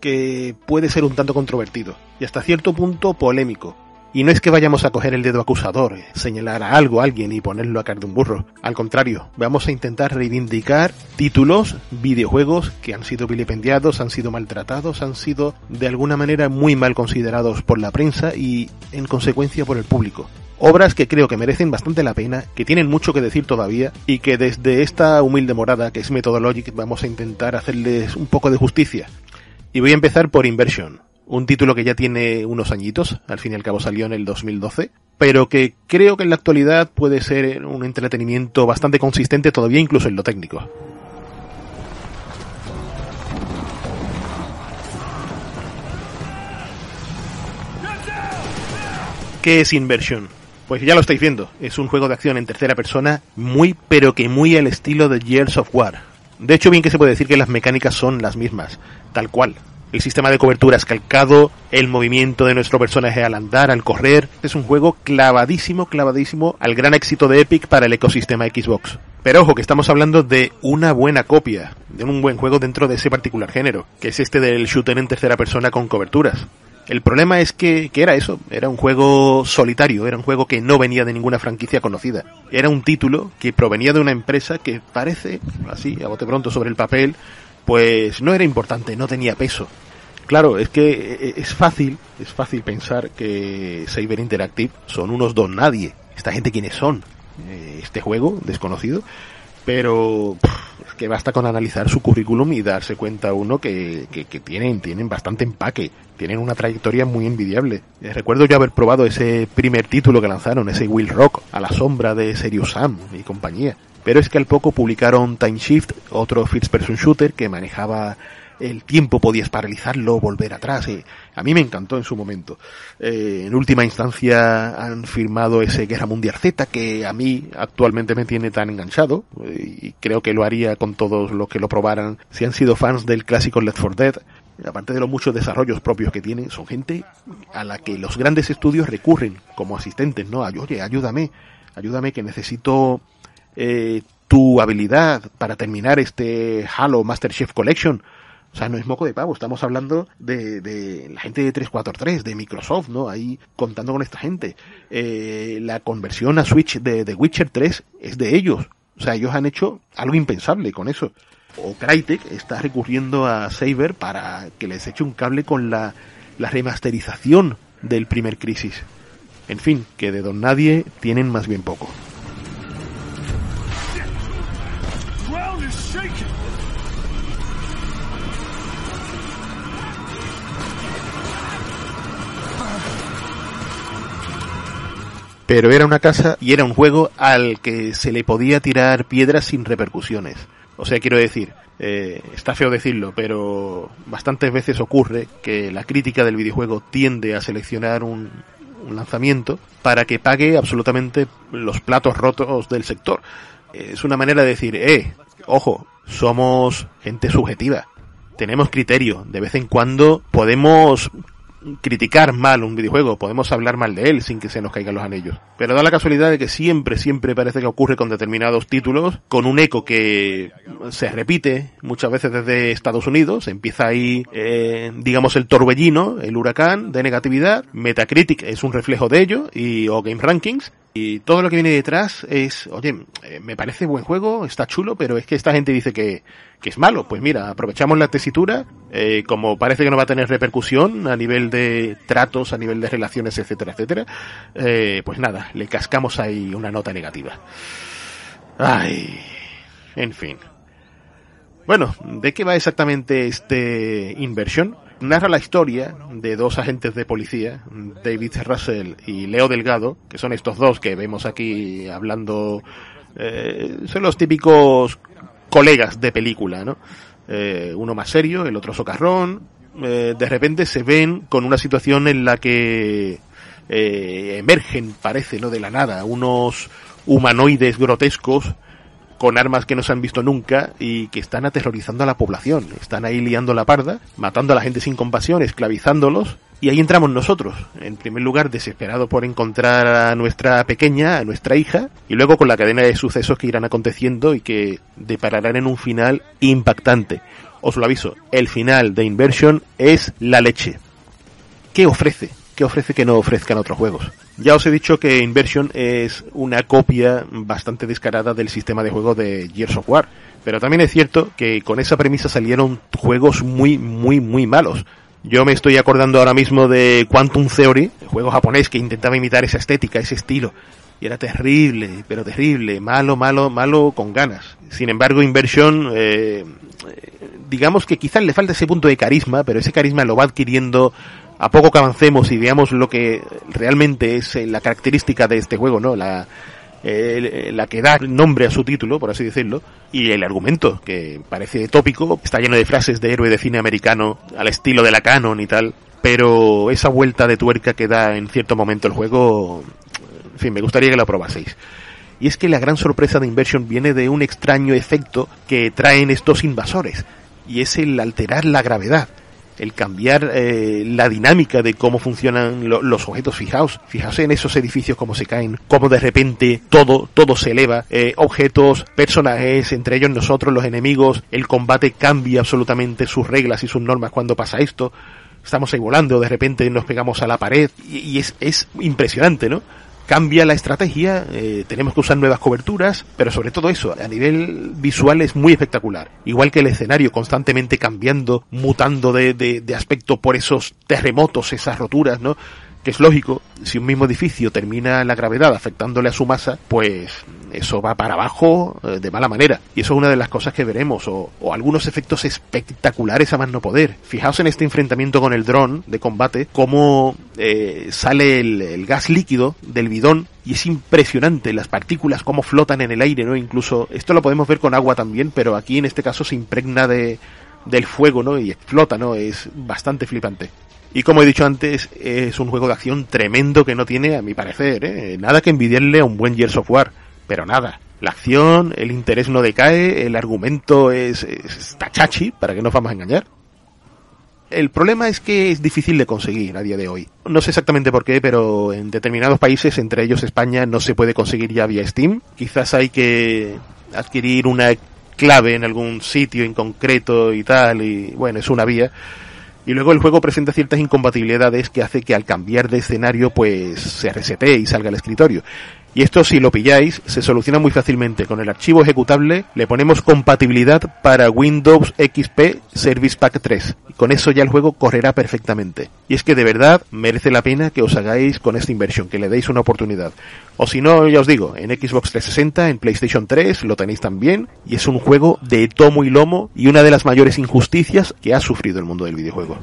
[SPEAKER 2] que puede ser un tanto controvertido y hasta cierto punto polémico. Y no es que vayamos a coger el dedo acusador, señalar a algo, a alguien y ponerlo a caer de un burro. Al contrario, vamos a intentar reivindicar títulos, videojuegos que han sido vilipendiados, han sido maltratados, han sido de alguna manera muy mal considerados por la prensa y en consecuencia por el público. Obras que creo que merecen bastante la pena, que tienen mucho que decir todavía y que desde esta humilde morada que es Methodologic vamos a intentar hacerles un poco de justicia. Y voy a empezar por Inversion, un título que ya tiene unos añitos, al fin y al cabo salió en el 2012, pero que creo que en la actualidad puede ser un entretenimiento bastante consistente todavía incluso en lo técnico. ¿Qué es Inversion? Pues ya lo estáis viendo, es un juego de acción en tercera persona muy pero que muy al estilo de Years of War. De hecho, bien que se puede decir que las mecánicas son las mismas, tal cual. El sistema de cobertura es calcado, el movimiento de nuestro personaje al andar, al correr. Es un juego clavadísimo, clavadísimo al gran éxito de Epic para el ecosistema Xbox. Pero ojo, que estamos hablando de una buena copia, de un buen juego dentro de ese particular género, que es este del shooter en tercera persona con coberturas. El problema es que, que era eso, era un juego solitario, era un juego que no venía de ninguna franquicia conocida. Era un título que provenía de una empresa que parece, así, a bote pronto sobre el papel, pues no era importante, no tenía peso. Claro, es que es fácil, es fácil pensar que Saber Interactive son unos don nadie. Esta gente quiénes son, Eh, este juego desconocido, pero es que basta con analizar su currículum y darse cuenta uno que, que, que tienen, tienen bastante empaque, tienen una trayectoria muy envidiable. Eh, recuerdo yo haber probado ese primer título que lanzaron, ese Will Rock, a la sombra de Serious Sam y compañía. Pero es que al poco publicaron Time Shift, otro first person shooter que manejaba el tiempo, podías paralizarlo, volver atrás. A mí me encantó en su momento. Eh, en última instancia han firmado ese Guerra Mundial Z que a mí actualmente me tiene tan enganchado eh, y creo que lo haría con todos los que lo probaran si han sido fans del clásico Left 4 Dead. Aparte de los muchos desarrollos propios que tiene, son gente a la que los grandes estudios recurren como asistentes, ¿no? Oye, ayúdame, ayúdame que necesito eh, tu habilidad para terminar este Halo Master Chief Collection. O sea, no es moco de pavo, estamos hablando de, de la gente de 343, de Microsoft, ¿no? Ahí contando con esta gente. Eh, la conversión a Switch de The Witcher 3 es de ellos. O sea, ellos han hecho algo impensable con eso. O Crytek está recurriendo a Saber para que les eche un cable con la, la remasterización del primer Crisis. En fin, que de Don Nadie tienen más bien poco. Pero era una casa y era un juego al que se le podía tirar piedras sin repercusiones. O sea, quiero decir, eh, está feo decirlo, pero bastantes veces ocurre que la crítica del videojuego tiende a seleccionar un, un lanzamiento para que pague absolutamente los platos rotos del sector. Es una manera de decir, eh, ojo, somos gente subjetiva, tenemos criterio, de vez en cuando podemos criticar mal un videojuego, podemos hablar mal de él sin que se nos caigan los anillos. Pero da la casualidad de que siempre, siempre parece que ocurre con determinados títulos, con un eco que se repite muchas veces desde Estados Unidos, empieza ahí, eh, digamos, el torbellino, el huracán de negatividad, Metacritic es un reflejo de ello, y o Game Rankings, y todo lo que viene detrás es, oye, eh, me parece buen juego, está chulo, pero es que esta gente dice que, que es malo. Pues mira, aprovechamos la tesitura, eh, como parece que no va a tener repercusión a nivel de tratos, a nivel de relaciones, etcétera, etcétera, eh, pues nada, le cascamos ahí una nota negativa. Ay, en fin. Bueno, ¿de qué va exactamente este Inversion? Narra la historia de dos agentes de policía, David Russell y Leo Delgado, que son estos dos que vemos aquí hablando, eh, son los típicos colegas de película, ¿no? Eh, uno más serio, el otro socarrón, eh, de repente se ven con una situación en la que emergen, parece, ¿no? De la nada, unos humanoides grotescos con armas que no se han visto nunca y que están aterrorizando a la población. Están ahí liando la parda, matando a la gente sin compasión, esclavizándolos. Y ahí entramos nosotros, en primer lugar desesperado por encontrar a nuestra pequeña, a nuestra hija, y luego con la cadena de sucesos que irán aconteciendo y que depararán en un final impactante. Os lo aviso, el final de Inversion es la leche. ¿Qué ofrece? ¿Qué ofrece que no ofrezcan otros juegos? Ya os he dicho que Inversion es una copia bastante descarada del sistema de juego de Gears of War. Pero también es cierto que con esa premisa salieron juegos muy, muy, muy malos. Yo me estoy acordando ahora mismo de Quantum Theory, juego japonés que intentaba imitar esa estética, ese estilo. Y era terrible, pero terrible, malo, malo, malo con ganas. Sin embargo, Inversion, eh, digamos que quizás le falta ese punto de carisma, pero ese carisma lo va adquiriendo a poco que avancemos y veamos lo que realmente es eh, la característica de este juego, ¿no? La, eh, la que da nombre a su título, por así decirlo, y el argumento, que parece tópico, está lleno de frases de héroe de cine americano al estilo de la canon y tal, pero esa vuelta de tuerca que da en cierto momento el juego, en fin, me gustaría que lo probaseis. Y es que la gran sorpresa de Inversion viene de un extraño efecto que traen estos invasores, y es el alterar la gravedad el cambiar eh, la dinámica de cómo funcionan lo- los objetos. Fijaos, fijaos en esos edificios cómo se caen, cómo de repente todo, todo se eleva, eh, objetos, personajes, entre ellos nosotros, los enemigos, el combate cambia absolutamente sus reglas y sus normas cuando pasa esto. Estamos ahí volando, de repente nos pegamos a la pared y, y es, es impresionante, ¿no? Cambia la estrategia, eh, tenemos que usar nuevas coberturas, pero sobre todo eso, a nivel visual es muy espectacular. Igual que el escenario constantemente cambiando, mutando de, de, de aspecto por esos terremotos, esas roturas, ¿no? Que es lógico, si un mismo edificio termina la gravedad afectándole a su masa, pues eso va para abajo eh, de mala manera. Y eso es una de las cosas que veremos, o, o algunos efectos espectaculares a más no poder. Fijaos en este enfrentamiento con el dron de combate, cómo eh, sale el, el gas líquido del bidón y es impresionante las partículas cómo flotan en el aire, ¿no? Incluso esto lo podemos ver con agua también, pero aquí en este caso se impregna de del fuego, ¿no? Y explota, ¿no? Es bastante flipante. Y como he dicho antes, es un juego de acción tremendo que no tiene, a mi parecer, ¿eh? nada que envidiarle a un buen Gears of War, pero nada. La acción, el interés no decae, el argumento es, es, está chachi, para que no nos vamos a engañar. El problema es que es difícil de conseguir a día de hoy. No sé exactamente por qué, pero en determinados países, entre ellos España, no se puede conseguir ya vía Steam. Quizás hay que adquirir una clave en algún sitio en concreto y tal, y bueno, es una vía. Y luego el juego presenta ciertas incompatibilidades que hace que al cambiar de escenario pues se resete y salga al escritorio. Y esto si lo pilláis se soluciona muy fácilmente. Con el archivo ejecutable le ponemos compatibilidad para Windows XP Service Pack 3. Y con eso ya el juego correrá perfectamente. Y es que de verdad merece la pena que os hagáis con esta inversión, que le deis una oportunidad. O si no, ya os digo, en Xbox 360, en PlayStation 3 lo tenéis también. Y es un juego de tomo y lomo y una de las mayores injusticias que ha sufrido el mundo del videojuego.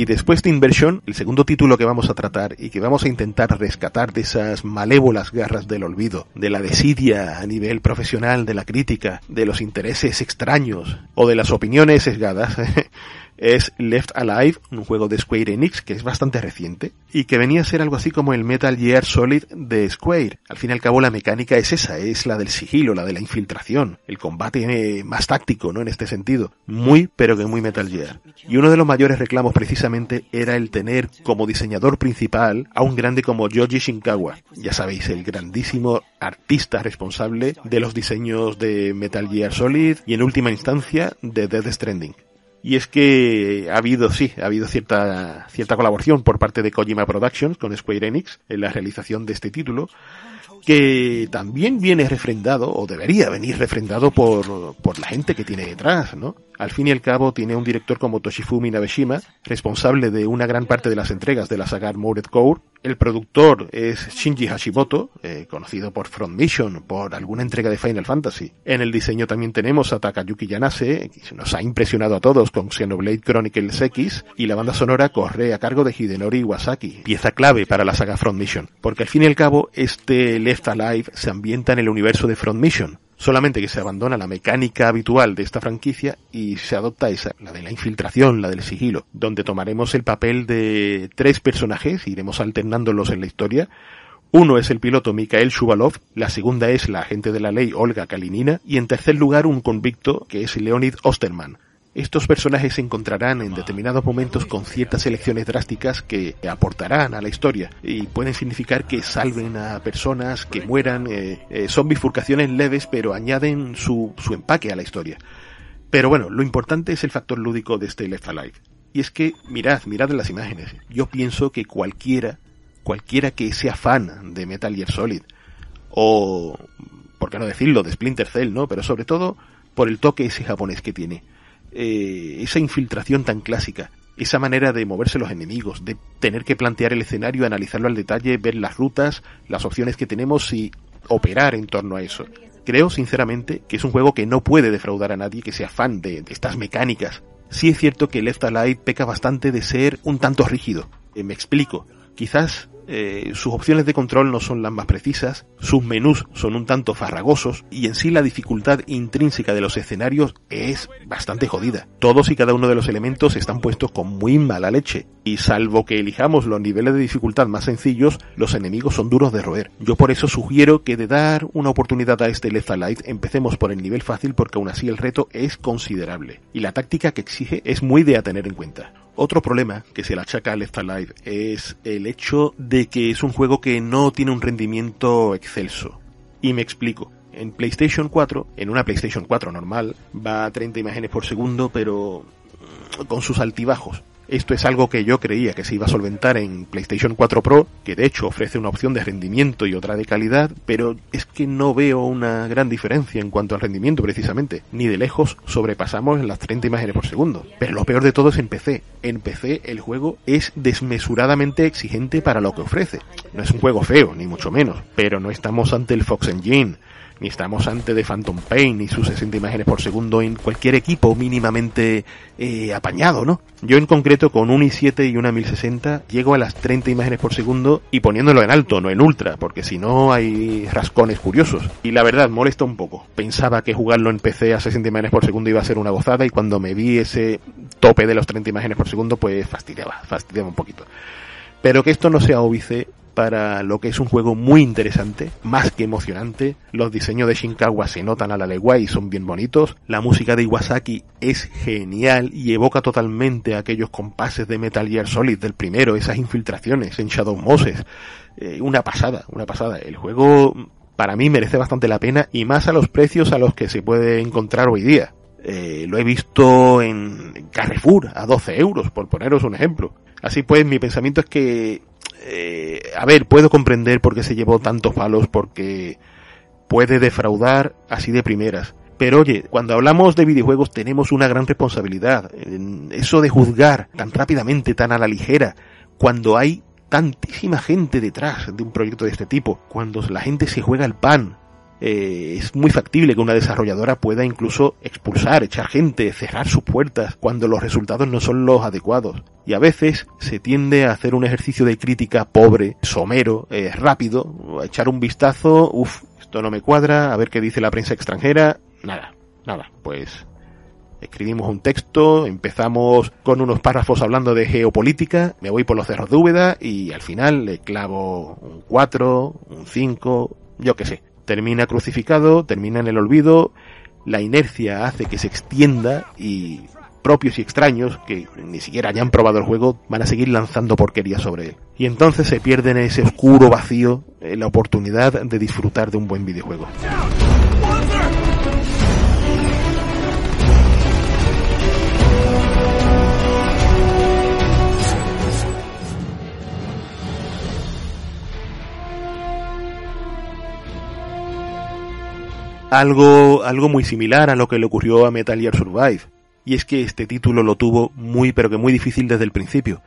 [SPEAKER 2] Y después de Inversión, el segundo título que vamos a tratar y que vamos a intentar rescatar de esas malévolas garras del olvido, de la desidia a nivel profesional, de la crítica, de los intereses extraños o de las opiniones sesgadas, es Left Alive, un juego de Square Enix que es bastante reciente y que venía a ser algo así como el Metal Gear Solid de Square. Al fin y al cabo la mecánica es esa, es la del sigilo, la de la infiltración, el combate eh, más táctico, ¿no? En este sentido. Muy, pero que muy Metal Gear. Y uno de los mayores reclamos precisamente era el tener como diseñador principal a un grande como Yoji Shinkawa. Ya sabéis, el grandísimo artista responsable de los diseños de Metal Gear Solid y en última instancia de Death Stranding. Y es que ha habido, sí, ha habido cierta, cierta colaboración por parte de Kojima Productions con Square Enix en la realización de este título, que también viene refrendado, o debería venir refrendado por, por la gente que tiene detrás, ¿no? Al fin y al cabo tiene un director como Toshifumi Nabeshima, responsable de una gran parte de las entregas de la saga Armored Core. El productor es Shinji Hashimoto, eh, conocido por Front Mission, por alguna entrega de Final Fantasy. En el diseño también tenemos a Takayuki Yanase, que nos ha impresionado a todos con Xenoblade Chronicles X, y la banda sonora corre a cargo de Hidenori Iwasaki, pieza clave para la saga Front Mission, porque al fin y al cabo este Left Alive se ambienta en el universo de Front Mission, solamente que se abandona la mecánica habitual de esta franquicia y se adopta esa, la de la infiltración, la del sigilo, donde tomaremos el papel de tres personajes, iremos alternándolos en la historia. Uno es el piloto Mikhail Shuvalov, la segunda es la agente de la ley Olga Kalinina y en tercer lugar un convicto que es Leonid Osterman. Estos personajes se encontrarán en determinados momentos con ciertas elecciones drásticas que aportarán a la historia y pueden significar que salven a personas, que mueran, eh, eh, son bifurcaciones leves pero añaden su, su empaque a la historia. Pero bueno, lo importante es el factor lúdico de este Left Alive. Y es que, mirad, mirad en las imágenes. Yo pienso que cualquiera, cualquiera que sea fan de Metal Gear Solid, o, por qué no decirlo, de Splinter Cell, ¿no? Pero sobre todo por el toque ese japonés que tiene eh, esa infiltración tan clásica, esa manera de moverse los enemigos, de tener que plantear el escenario, analizarlo al detalle, ver las rutas, las opciones que tenemos y operar en torno a eso. Creo sinceramente que es un juego que no puede defraudar a nadie que sea fan de, estas mecánicas. Sí es cierto que Left Alive peca bastante de ser un tanto rígido. Eh, me explico. Quizás eh, sus opciones de control no son las más precisas, sus menús son un tanto farragosos y en sí la dificultad intrínseca de los escenarios es bastante jodida. Todos y cada uno de los elementos están puestos con muy mala leche y salvo que elijamos los niveles de dificultad más sencillos, los enemigos son duros de roer. Yo por eso sugiero que de dar una oportunidad a este Left empecemos por el nivel fácil porque aún así el reto es considerable y la táctica que exige es muy de a tener en cuenta. Otro problema que se le achaca a Left Alive es el hecho de que es un juego que no tiene un rendimiento excelso. Y me explico. En PlayStation 4, en una PlayStation 4 normal, va a 30 imágenes por segundo, pero con sus altibajos. Esto es algo que yo creía que se iba a solventar en PlayStation 4 Pro, que de hecho ofrece una opción de rendimiento y otra de calidad, pero es que no veo una gran diferencia en cuanto al rendimiento precisamente. Ni de lejos sobrepasamos las 30 imágenes por segundo. Pero lo peor de todo es en PC. En PC el juego es desmesuradamente exigente para lo que ofrece. No es un juego feo, ni mucho menos, pero no estamos ante el Fox Engine, ni estamos ante de Phantom Pain ni sus 60 imágenes por segundo en cualquier equipo mínimamente eh, apañado, ¿no? Yo en concreto con un i7 y una 1060 llego a las 30 imágenes por segundo y poniéndolo en alto, no en ultra, porque si no hay rascones curiosos. Y la verdad molesta un poco. Pensaba que jugarlo en PC a 60 imágenes por segundo iba a ser una gozada y cuando me vi ese tope de los 30 imágenes por segundo pues fastidiaba, fastidiaba un poquito. Pero que esto no sea óbice para lo que es un juego muy interesante, más que emocionante. Los diseños de Shinkawa se notan a la legua y son bien bonitos. La música de Iwasaki es genial y evoca totalmente aquellos compases de Metal Gear Solid del primero, esas infiltraciones en Shadow Moses. Eh, una pasada, una pasada. El juego para mí merece bastante la pena y más a los precios a los que se puede encontrar hoy día. Eh, lo he visto en Carrefour a 12 euros, por poneros un ejemplo. Así pues, mi pensamiento es que, eh, a ver, puedo comprender por qué se llevó tantos palos, porque puede defraudar así de primeras. Pero oye, cuando hablamos de videojuegos tenemos una gran responsabilidad. Eso de juzgar tan rápidamente, tan a la ligera, cuando hay tantísima gente detrás de un proyecto de este tipo, cuando la gente se juega el pan, eh, es muy factible que una desarrolladora pueda incluso expulsar, echar gente, cerrar sus puertas cuando los resultados no son los adecuados. Y a veces se tiende a hacer un ejercicio de crítica pobre, somero, eh, rápido, a echar un vistazo, uff, esto no me cuadra, a ver qué dice la prensa extranjera, nada, nada, pues Escribimos un texto, empezamos con unos párrafos hablando de geopolítica, me voy por los cerros de Úbeda y al final le clavo un 4, un 5, yo qué sé. Termina crucificado, termina en el olvido, la inercia hace que se extienda y propios y extraños, que ni siquiera hayan probado el juego, van a seguir lanzando porquería sobre él. Y entonces se pierde en ese oscuro vacío la oportunidad de disfrutar de un buen videojuego. Algo, algo muy similar a lo que le ocurrió a Metal Gear Survive. Y es que este título lo tuvo muy pero que muy difícil desde el principio.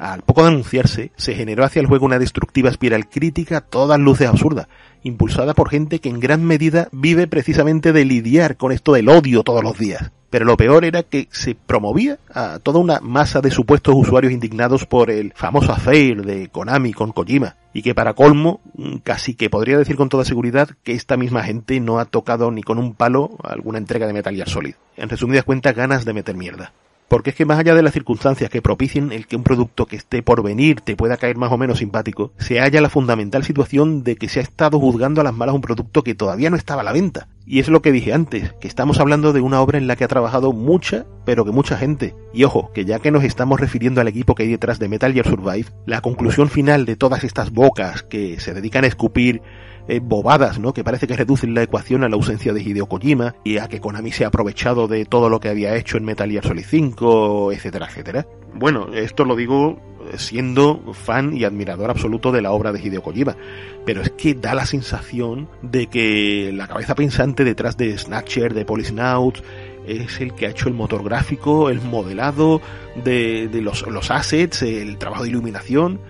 [SPEAKER 2] Al poco de anunciarse, se generó hacia el juego una destructiva espiral crítica a todas luces absurda, impulsada por gente que en gran medida vive precisamente de lidiar con esto del odio todos los días. Pero lo peor era que se promovía a toda una masa de supuestos usuarios indignados por el famoso affair de Konami con Kojima. Y que para colmo, mm, casi que podría decir con toda seguridad que esta misma gente no ha tocado ni con un palo alguna entrega de Metal Gear Solid. En resumidas cuentas, ganas de meter mierda. Porque es que más allá de las circunstancias que propicien el que un producto que esté por venir te pueda caer más o menos simpático, se halla la fundamental situación de que se ha estado juzgando a las malas un producto que todavía no estaba a la venta. Y es lo que dije antes, que estamos hablando de una obra en la que ha trabajado mucha, pero que mucha gente. Y ojo, que ya que nos estamos refiriendo al equipo que hay detrás de Metal Gear Survive, la conclusión final de todas estas bocas que se dedican a escupir eh, bobadas, ¿no? Que parece que reducen la ecuación a la ausencia de Hideo Kojima y a que Konami se ha aprovechado de todo lo que había hecho en Metal Gear Solid 5, etcétera, etcétera. Bueno, esto lo digo siendo fan y admirador absoluto de la obra de Hideo Kojima, pero es que da la sensación de que la cabeza pensante detrás de Snatcher, de Policenauts, es el que ha hecho el motor gráfico, el modelado de, de los, los assets, el trabajo de iluminación.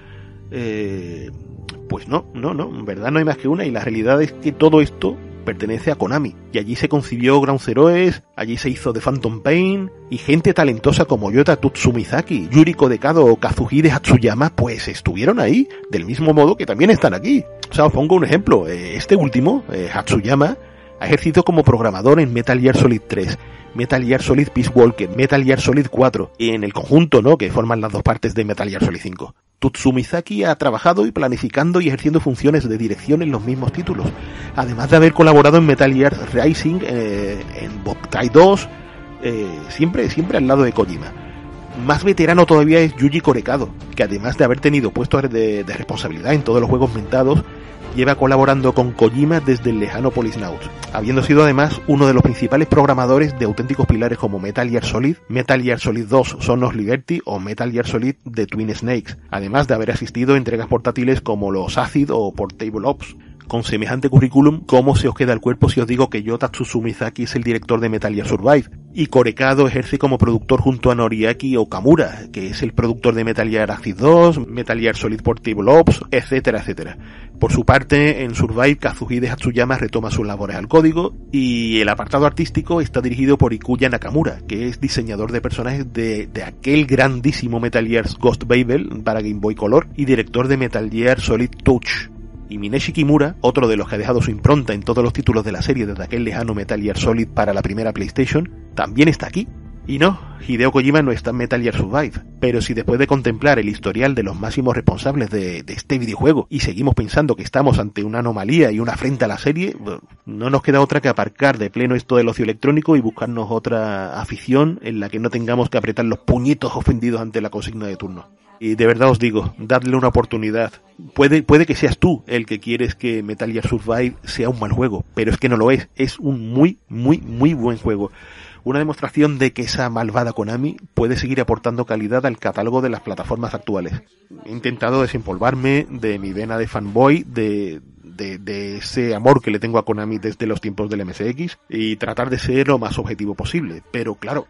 [SPEAKER 2] Eh, pues no, no, no, en verdad no hay más que una y la realidad es que todo esto pertenece a Konami. Y allí se concibió Ground Zeroes, allí se hizo The Phantom Pain, y gente talentosa como Yota Tutsumizaki, Yuriko Dekado o Kazuhide Hatsuyama, pues estuvieron ahí, del mismo modo que también están aquí. O sea, os pongo un ejemplo. Eh, Este último, eh, Hatsuyama, ha ejercido como programador en Metal Gear Solid 3, Metal Gear Solid Peace Walker, Metal Gear Solid 4, y en el conjunto, ¿no? Que forman las dos partes de Metal Gear Solid 5. Tutsumizaki ha trabajado y planificando y ejerciendo funciones de dirección en los mismos títulos, además de haber colaborado en Metal Gear Rising, eh, en Bobtai 2, eh, siempre, siempre al lado de Kojima. Más veterano todavía es Yuji Korekado, que además de haber tenido puestos de, de responsabilidad en todos los juegos mentados, lleva colaborando con Kojima desde el lejano Policenauts, habiendo sido además uno de los principales programadores de auténticos pilares como Metal Gear Solid, Metal Gear Solid 2 Son of Liberty o Metal Gear Solid The Twin Snakes, además de haber asistido a entregas portátiles como los Acid o Portable Ops. Con semejante currículum, ¿cómo se os queda el cuerpo si os digo que Yota Tsutsumizaki es el director de Metal Gear Survive? Y Korekado ejerce como productor junto a Noriaki Okamura, que es el productor de Metal Gear Acid 2, Metal Gear Solid Portable Ops, etcétera, etcétera. Por su parte, en Survive, Kazuhide Hatsuyama retoma sus labores al código y el apartado artístico está dirigido por Ikuya Nakamura, que es diseñador de personajes de, de aquel grandísimo Metal Gear Ghost Babel para Game Boy Color y director de Metal Gear Solid Touch. Y Mineshi Kimura, otro de los que ha dejado su impronta en todos los títulos de la serie desde aquel lejano Metal Gear Solid para la primera PlayStation, también está aquí. Y no, Hideo Kojima no está en Metal Gear Survive, pero si después de contemplar el historial de los máximos responsables de, este videojuego y seguimos pensando que estamos ante una anomalía y una afrenta a la serie, no nos queda otra que aparcar de pleno esto del ocio electrónico y buscarnos otra afición en la que no tengamos que apretar los puñitos ofendidos ante la consigna de turno. Y de verdad os digo, dadle una oportunidad. Puede, puede que seas tú el que quieres que Metal Gear Survive sea un mal juego, pero es que no lo es. Es un muy, muy, muy buen juego. Una demostración de que esa malvada Konami puede seguir aportando calidad al catálogo de las plataformas actuales. He intentado desempolvarme de mi vena de fanboy, de, de, de, ese amor que le tengo a Konami desde los tiempos del MSX y tratar de ser lo más objetivo posible. Pero claro,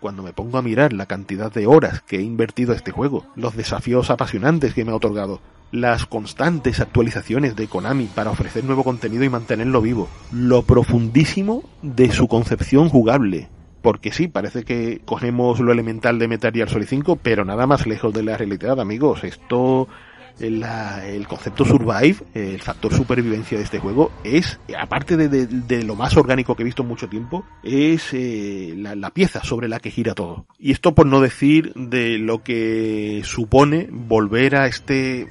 [SPEAKER 2] cuando me pongo a mirar la cantidad de horas que he invertido este juego, los desafíos apasionantes que me ha otorgado, las constantes actualizaciones de Konami para ofrecer nuevo contenido y mantenerlo vivo, lo profundísimo de su concepción jugable, porque sí, parece que cogemos lo elemental de Metal Gear Solid 5, pero nada más lejos de la realidad, amigos. Esto el concepto survive, el factor supervivencia de este juego es, aparte de, lo más orgánico que he visto en mucho tiempo, es eh, la, pieza sobre la que gira todo. Y esto por no decir de lo que supone volver a este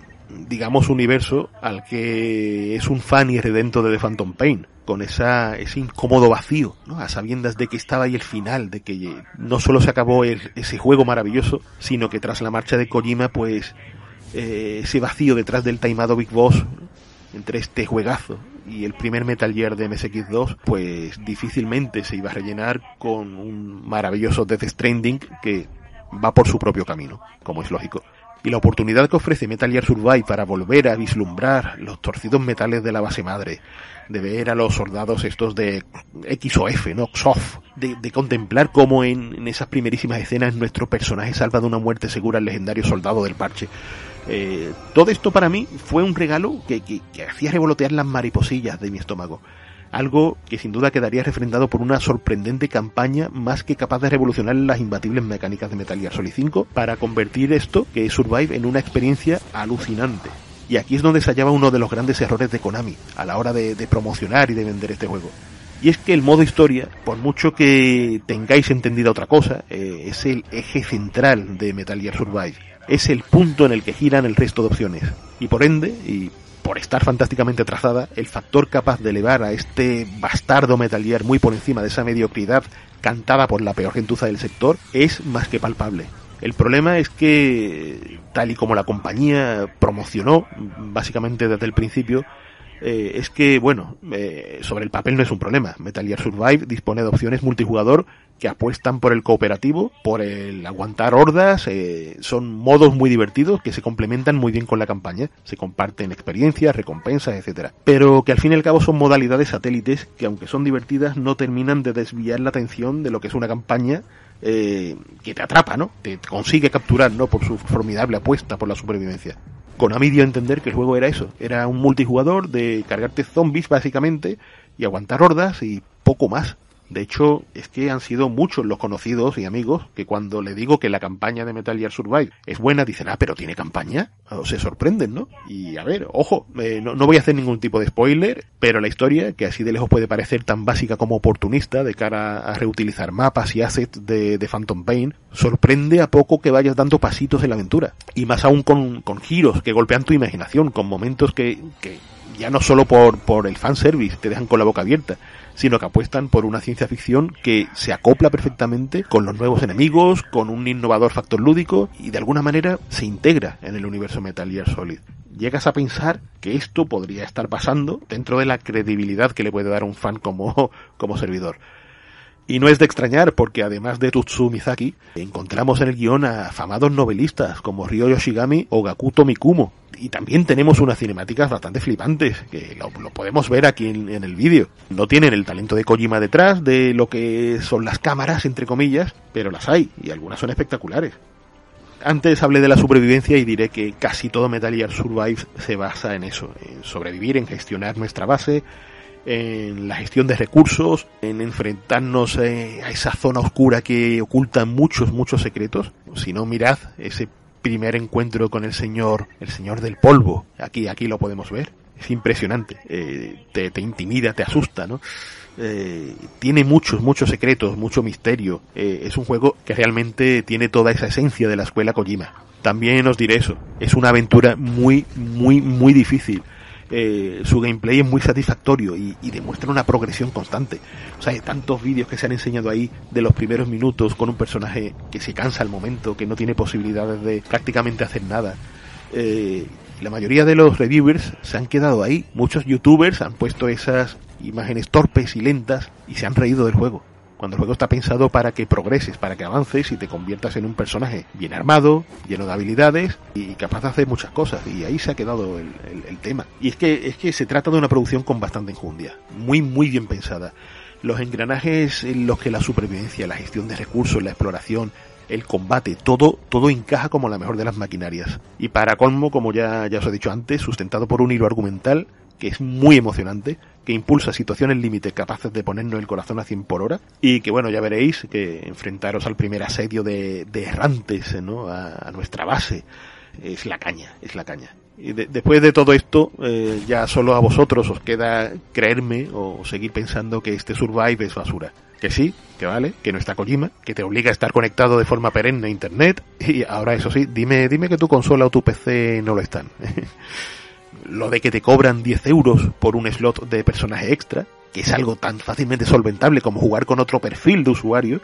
[SPEAKER 2] digamos, universo al que es un fan y redento de The Phantom Pain, con esa, ese incómodo vacío, ¿no? A sabiendas de que estaba ahí el final, de que no solo se acabó el- ese juego maravilloso, sino que tras la marcha de Kojima, pues, eh, ese vacío detrás del taimado Big Boss, entre este juegazo y el primer Metal Gear de MSX2, pues difícilmente se iba a rellenar con un maravilloso Death Stranding que va por su propio camino, como es lógico. Y la oportunidad que ofrece Metal Gear Survive para volver a vislumbrar los torcidos metales de la base madre, de ver a los soldados estos de X ¿no? XOF, de, contemplar cómo en esas primerísimas escenas nuestro personaje salva de una muerte segura al legendario soldado del parche. Eh, todo esto para mí fue un regalo que, hacía revolotear las mariposillas de mi estómago. Algo que sin duda quedaría refrendado por una sorprendente campaña más que capaz de revolucionar las imbatibles mecánicas de Metal Gear Solid 5 para convertir esto, que es Survive, en una experiencia alucinante. Y aquí es donde se hallaba uno de los grandes errores de Konami a la hora de, de promocionar y de vender este juego. Y es que el modo historia, por mucho que tengáis entendida otra cosa, eh, es el eje central de Metal Gear Survive. Es el punto en el que giran el resto de opciones. Y por ende, y por estar fantásticamente trazada, el factor capaz de elevar a este bastardo Metal Gear muy por encima de esa mediocridad cantada por la peor gentuza del sector es más que palpable. El problema es que, tal y como la compañía promocionó, básicamente desde el principio, eh, es que, bueno, eh, sobre el papel no es un problema. Metal Gear Survive dispone de opciones multijugador que apuestan por el cooperativo, por el aguantar hordas, eh, son modos muy divertidos que se complementan muy bien con la campaña, se comparten experiencias, recompensas, etcétera. Pero que al fin y al cabo son modalidades satélites que aunque son divertidas no terminan de desviar la atención de lo que es una campaña eh, que te atrapa, ¿no? Te consigue capturar, ¿no? Por su formidable apuesta por la supervivencia. Konami dio a entender que el juego era eso, era un multijugador de cargarte zombies básicamente y aguantar hordas y poco más. De hecho, es que han sido muchos los conocidos y amigos que cuando le digo que la campaña de Metal Gear Survive es buena, dicen, ah, pero tiene campaña. O se sorprenden, ¿no? Y a ver, ojo, eh, no, no voy a hacer ningún tipo de spoiler, pero la historia, que así de lejos puede parecer tan básica como oportunista de cara a reutilizar mapas y assets de, de Phantom Pain, sorprende a poco que vayas dando pasitos en la aventura. Y más aún con, con giros que golpean tu imaginación, con momentos que, que ya no solo por, por el fanservice te dejan con la boca abierta, sino que apuestan por una ciencia ficción que se acopla perfectamente con los nuevos enemigos, con un innovador factor lúdico y de alguna manera se integra en el universo Metal Gear Solid. Llegas a pensar que esto podría estar pasando dentro de la credibilidad que le puede dar un fan como, como servidor. Y no es de extrañar porque además de Tutsu Mizaki, encontramos en el guion a afamados novelistas como Ryo Yoshigami o Gakuto Mikumo. Y también tenemos unas cinemáticas bastante flipantes, que lo, podemos ver aquí en, en el vídeo. No tienen el talento de Kojima detrás, de lo que son las cámaras, entre comillas, pero las hay, y algunas son espectaculares. Antes hablé de la supervivencia y diré que casi todo Metal Gear Survive se basa en eso, en sobrevivir, en gestionar nuestra base, en la gestión de recursos, en enfrentarnos eh, a esa zona oscura que oculta muchos, muchos secretos. Si no, mirad ese primer encuentro con el señor, el señor del polvo. Aquí, aquí lo podemos ver. Es impresionante. Eh, te, te intimida, te asusta, ¿no? Eh, tiene muchos, muchos secretos, mucho misterio. Es un juego que realmente tiene toda esa esencia de la escuela Kojima. También os diré eso. Es una aventura muy, muy, muy difícil. Eh, su gameplay es muy satisfactorio y, y, demuestra una progresión constante. O sea, hay tantos vídeos que se han enseñado ahí de los primeros minutos con un personaje que se cansa al momento, que no tiene posibilidades de prácticamente hacer nada. Eh, la mayoría de los reviewers se han quedado ahí. Muchos youtubers han puesto esas imágenes torpes y lentas y se han reído del juego. Cuando el juego está pensado para que progreses, para que avances y te conviertas en un personaje bien armado, lleno de habilidades y capaz de hacer muchas cosas. Y ahí se ha quedado el, tema. Y es que, es que se trata de una producción con bastante enjundia. Muy, muy bien pensada. Los engranajes en los que la supervivencia, la gestión de recursos, la exploración, el combate, todo, todo encaja como la mejor de las maquinarias. Y para colmo, como ya, ya os he dicho antes, sustentado por un hilo argumental que es muy emocionante, que impulsa situaciones límite capaces de ponernos el corazón a 100 por hora y que bueno, ya veréis que enfrentaros al primer asedio de, de errantes ¿no? a, a nuestra base es la caña, es la caña. Y de- después de todo esto, eh, ya solo a vosotros os queda creerme o seguir pensando que este Survive es basura. Que sí, que vale, que no está Kojima, que te obliga a estar conectado de forma perenne a internet. Y ahora eso sí, dime, dime que tu consola o tu PC no lo están. lo de que te cobran 10 euros por un slot de personaje extra, que es algo tan fácilmente solventable como jugar con otro perfil de usuario.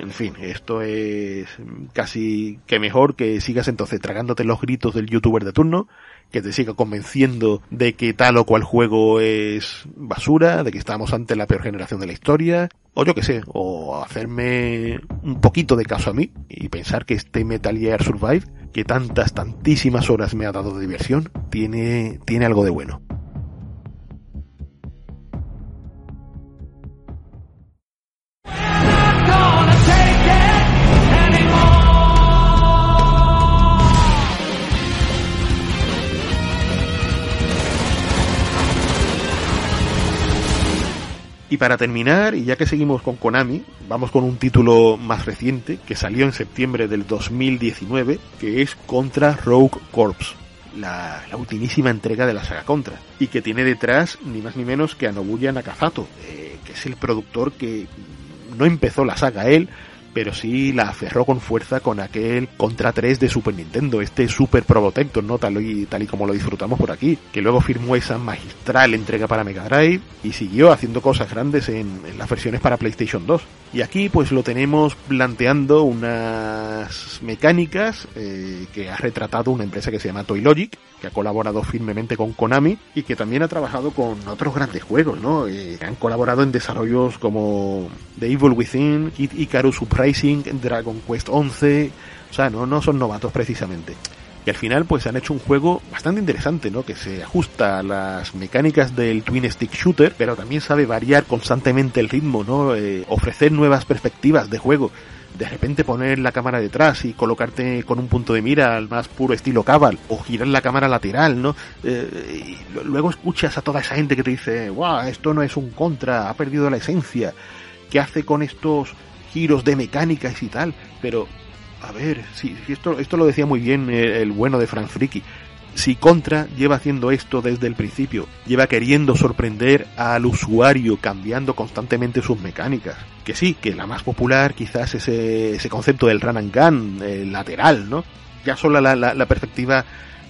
[SPEAKER 2] En fin, esto es casi que mejor que sigas entonces tragándote los gritos del youtuber de turno, que te siga convenciendo de que tal o cual juego es basura, de que estamos ante la peor generación de la historia, o yo que sé, o hacerme un poquito de caso a mí y pensar que este Metal Gear Survive, que tantas, tantísimas horas me ha dado de diversión, tiene, tiene algo de bueno. Y para terminar, y ya que seguimos con Konami, vamos con un título más reciente que salió en septiembre del 2019, que es Contra Rogue Corps, la, la ultimísima entrega de la saga Contra, y que tiene detrás ni más ni menos que a Nobuya Nakazato, eh, que es el productor que no empezó la saga él, pero sí la aferró con fuerza con aquel Contra 3 de Super Nintendo, este Super Probotector, ¿no? Tal y, tal y como lo disfrutamos por aquí, que luego firmó esa magistral entrega para Mega Drive y siguió haciendo cosas grandes en, las versiones para PlayStation 2. Y aquí pues lo tenemos planteando unas mecánicas eh, que ha retratado una empresa que se llama Toy Logic, que ha colaborado firmemente con Konami y que también ha trabajado con otros grandes juegos, ¿no? Eh, han colaborado en desarrollos como The Evil Within, Kid Icarus Uprising, Dragon Quest 11, o sea, no, no son novatos precisamente. Y al final pues han hecho un juego bastante interesante, ¿no? Que se ajusta a las mecánicas del Twin Stick Shooter, pero también sabe variar constantemente el ritmo, ¿no? Eh, ofrecer nuevas perspectivas de juego. De repente poner la cámara detrás y colocarte con un punto de mira al más puro estilo Cabal, o girar la cámara lateral, ¿no? Eh, y luego escuchas a toda esa gente que te dice, wow, esto no es un contra, ha perdido la esencia. ¿Qué hace con estos giros de mecánicas y tal? Pero a ver, si, esto, esto lo decía muy bien el, el bueno de Frank Friki. Si Contra lleva haciendo esto desde el principio, lleva queriendo sorprender al usuario cambiando constantemente sus mecánicas. Que sí, que la más popular quizás es ese, concepto del run and gun, lateral, ¿no? Ya solo la, la, la perspectiva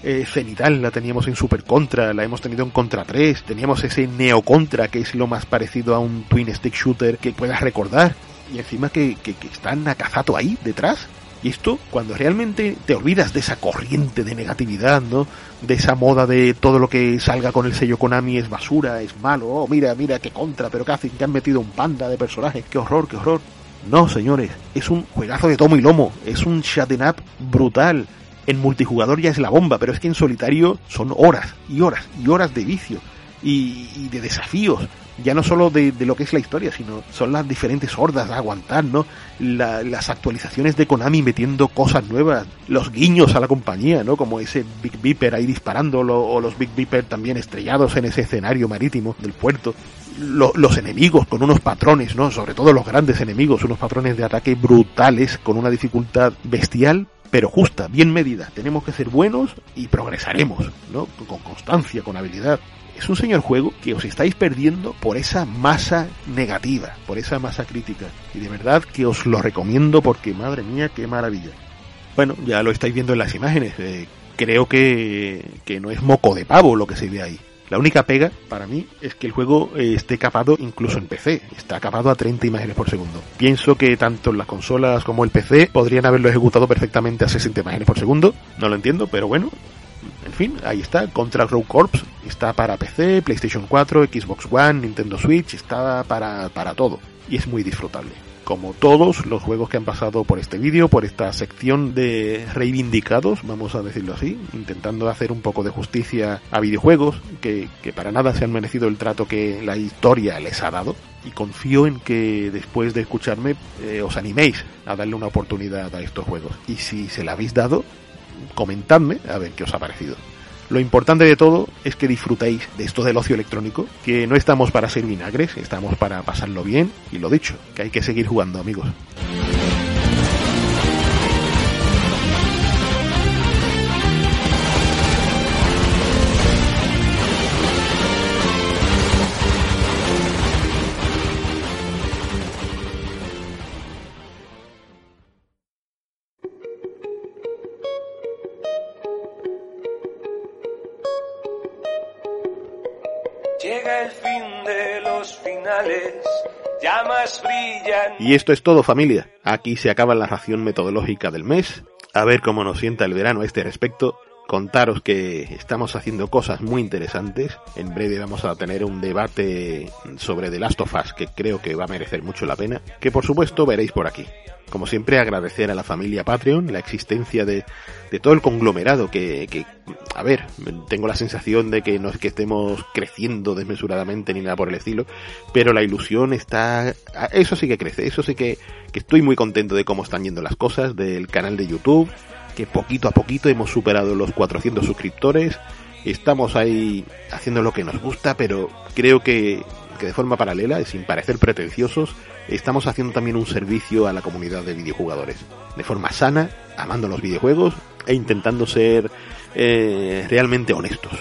[SPEAKER 2] eh, cenital la teníamos en Super Contra, la hemos tenido en Contra 3, teníamos ese Neo Contra que es lo más parecido a un Twin Stick Shooter que puedas recordar. Y encima que, que, que está ahí detrás. Y esto, cuando realmente te olvidas de esa corriente de negatividad, ¿no? De esa moda de todo lo que salga con el sello Konami es basura, es malo, oh, mira, mira, qué contra, pero qué hacen, que han metido un panda de personajes, qué horror, qué horror. No, señores, es un juegazo de tomo y lomo, es un shutting up brutal. En multijugador ya es la bomba, pero es que en solitario son horas y horas y horas de vicio y, y de desafíos. Ya no solo de, de, lo que es la historia, sino son las diferentes hordas a aguantar, ¿no? La, las actualizaciones de Konami metiendo cosas nuevas, los guiños a la compañía, ¿no? Como ese Big Beeper ahí disparando, o los Big Beeper también estrellados en ese escenario marítimo del puerto. Lo, los enemigos con unos patrones, ¿no? Sobre todo los grandes enemigos, unos patrones de ataque brutales, con una dificultad bestial, pero justa, bien medida. Tenemos que ser buenos y progresaremos, ¿no? Con constancia, con habilidad es un señor juego que os estáis perdiendo por esa masa negativa, por esa masa crítica. Y de verdad que os lo recomiendo porque, madre mía, qué maravilla. Bueno, ya lo estáis viendo en las imágenes. Eh, creo que, que no es moco de pavo lo que se ve ahí. La única pega para mí es que el juego eh, esté capado incluso en PC. Está capado a 30 imágenes por segundo. Pienso que tanto las consolas como el PC podrían haberlo ejecutado perfectamente a 60 imágenes por segundo. No lo entiendo, pero bueno, en fin, ahí está, Contra Rogue Corps, está para PC, PlayStation 4, Xbox One, Nintendo Switch, está para, para todo y es muy disfrutable. Como todos los juegos que han pasado por este vídeo, por esta sección de reivindicados, vamos a decirlo así, intentando hacer un poco de justicia a videojuegos que, que para nada se han merecido el trato que la historia les ha dado. Y confío en que después de escucharme eh, os animéis a darle una oportunidad a estos juegos. Y si se la habéis dado, comentadme a ver qué os ha parecido. Lo importante de todo es que disfrutéis de esto del ocio electrónico, que no estamos para ser vinagres, estamos para pasarlo bien y lo dicho, que hay que seguir jugando amigos. Y esto es todo familia. Aquí se acaba la ración metodológica del mes. A ver cómo nos sienta el verano a este respecto. Contaros que estamos haciendo cosas muy interesantes. En breve vamos a tener un debate sobre The Last of Us que creo que va a merecer mucho la pena. Que por supuesto veréis por aquí. Como siempre agradecer a la familia Patreon la existencia de, de todo el conglomerado que, que, a ver, tengo la sensación de que no es que estemos creciendo desmesuradamente ni nada por el estilo, pero la ilusión está, eso sí que crece, eso sí que, que estoy muy contento de cómo están yendo las cosas, del canal de YouTube, que poquito a poquito hemos superado los 400 suscriptores, estamos ahí haciendo lo que nos gusta, pero creo que, que de forma paralela sin parecer pretenciosos, estamos haciendo también un servicio a la comunidad de videojugadores. De forma sana, amando los videojuegos e intentando ser eh, realmente honestos.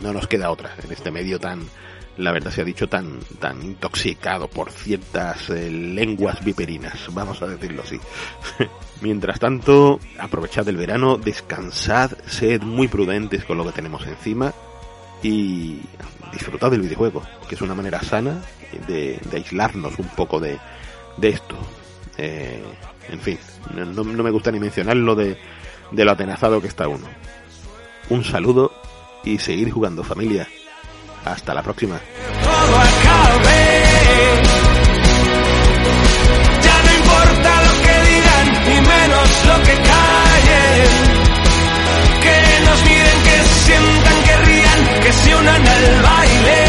[SPEAKER 2] No nos queda otra en este medio tan, la verdad se ha dicho, tan, tan intoxicado por ciertas eh, lenguas viperinas, vamos a decirlo así. Mientras tanto, aprovechad el verano, descansad, sed muy prudentes con lo que tenemos encima y disfrutad del videojuego, que es una manera sana de, aislarnos un poco de, de esto. Eh, en fin, no, no, me gusta ni mencionar lo de, de lo atenazado que está uno. Un saludo y seguir jugando familia. Hasta la próxima.
[SPEAKER 3] Rían, que se unan al baile.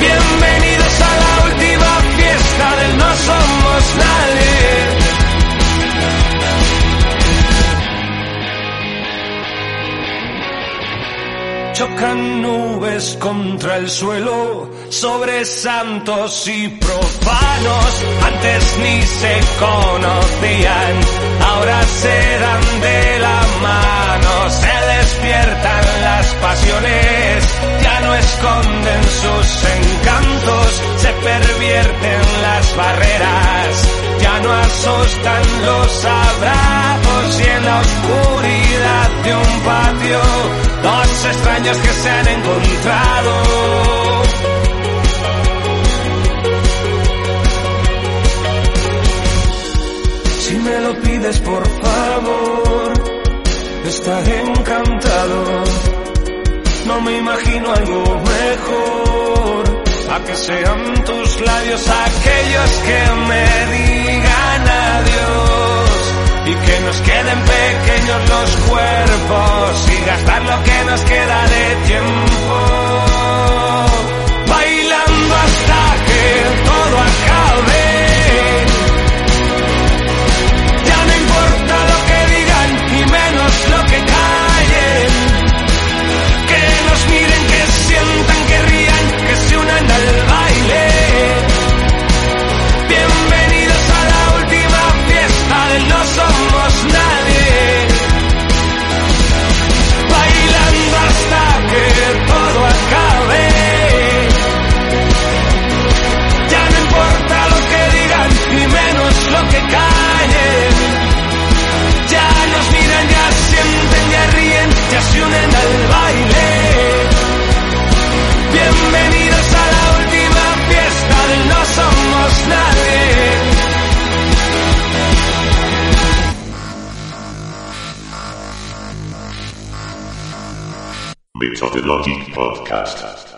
[SPEAKER 3] Bienvenidos a la última fiesta del No Somos Nadie. Chocan nubes contra el suelo, sobre santos y profanos. Antes ni se conocían, ahora se dan de la mano. Se despiertan pasiones, ya no esconden sus encantos. Se pervierten las barreras, ya no asustan los abrazos. Y en la oscuridad de un patio, dos extraños que se han encontrado. Si me lo pides por favor, estaré me imagino algo mejor. A que sean tus labios aquellos que me digan adiós. Y que nos queden pequeños los cuerpos y gastar lo que nos queda de tiempo.
[SPEAKER 1] Methodologic Podcast.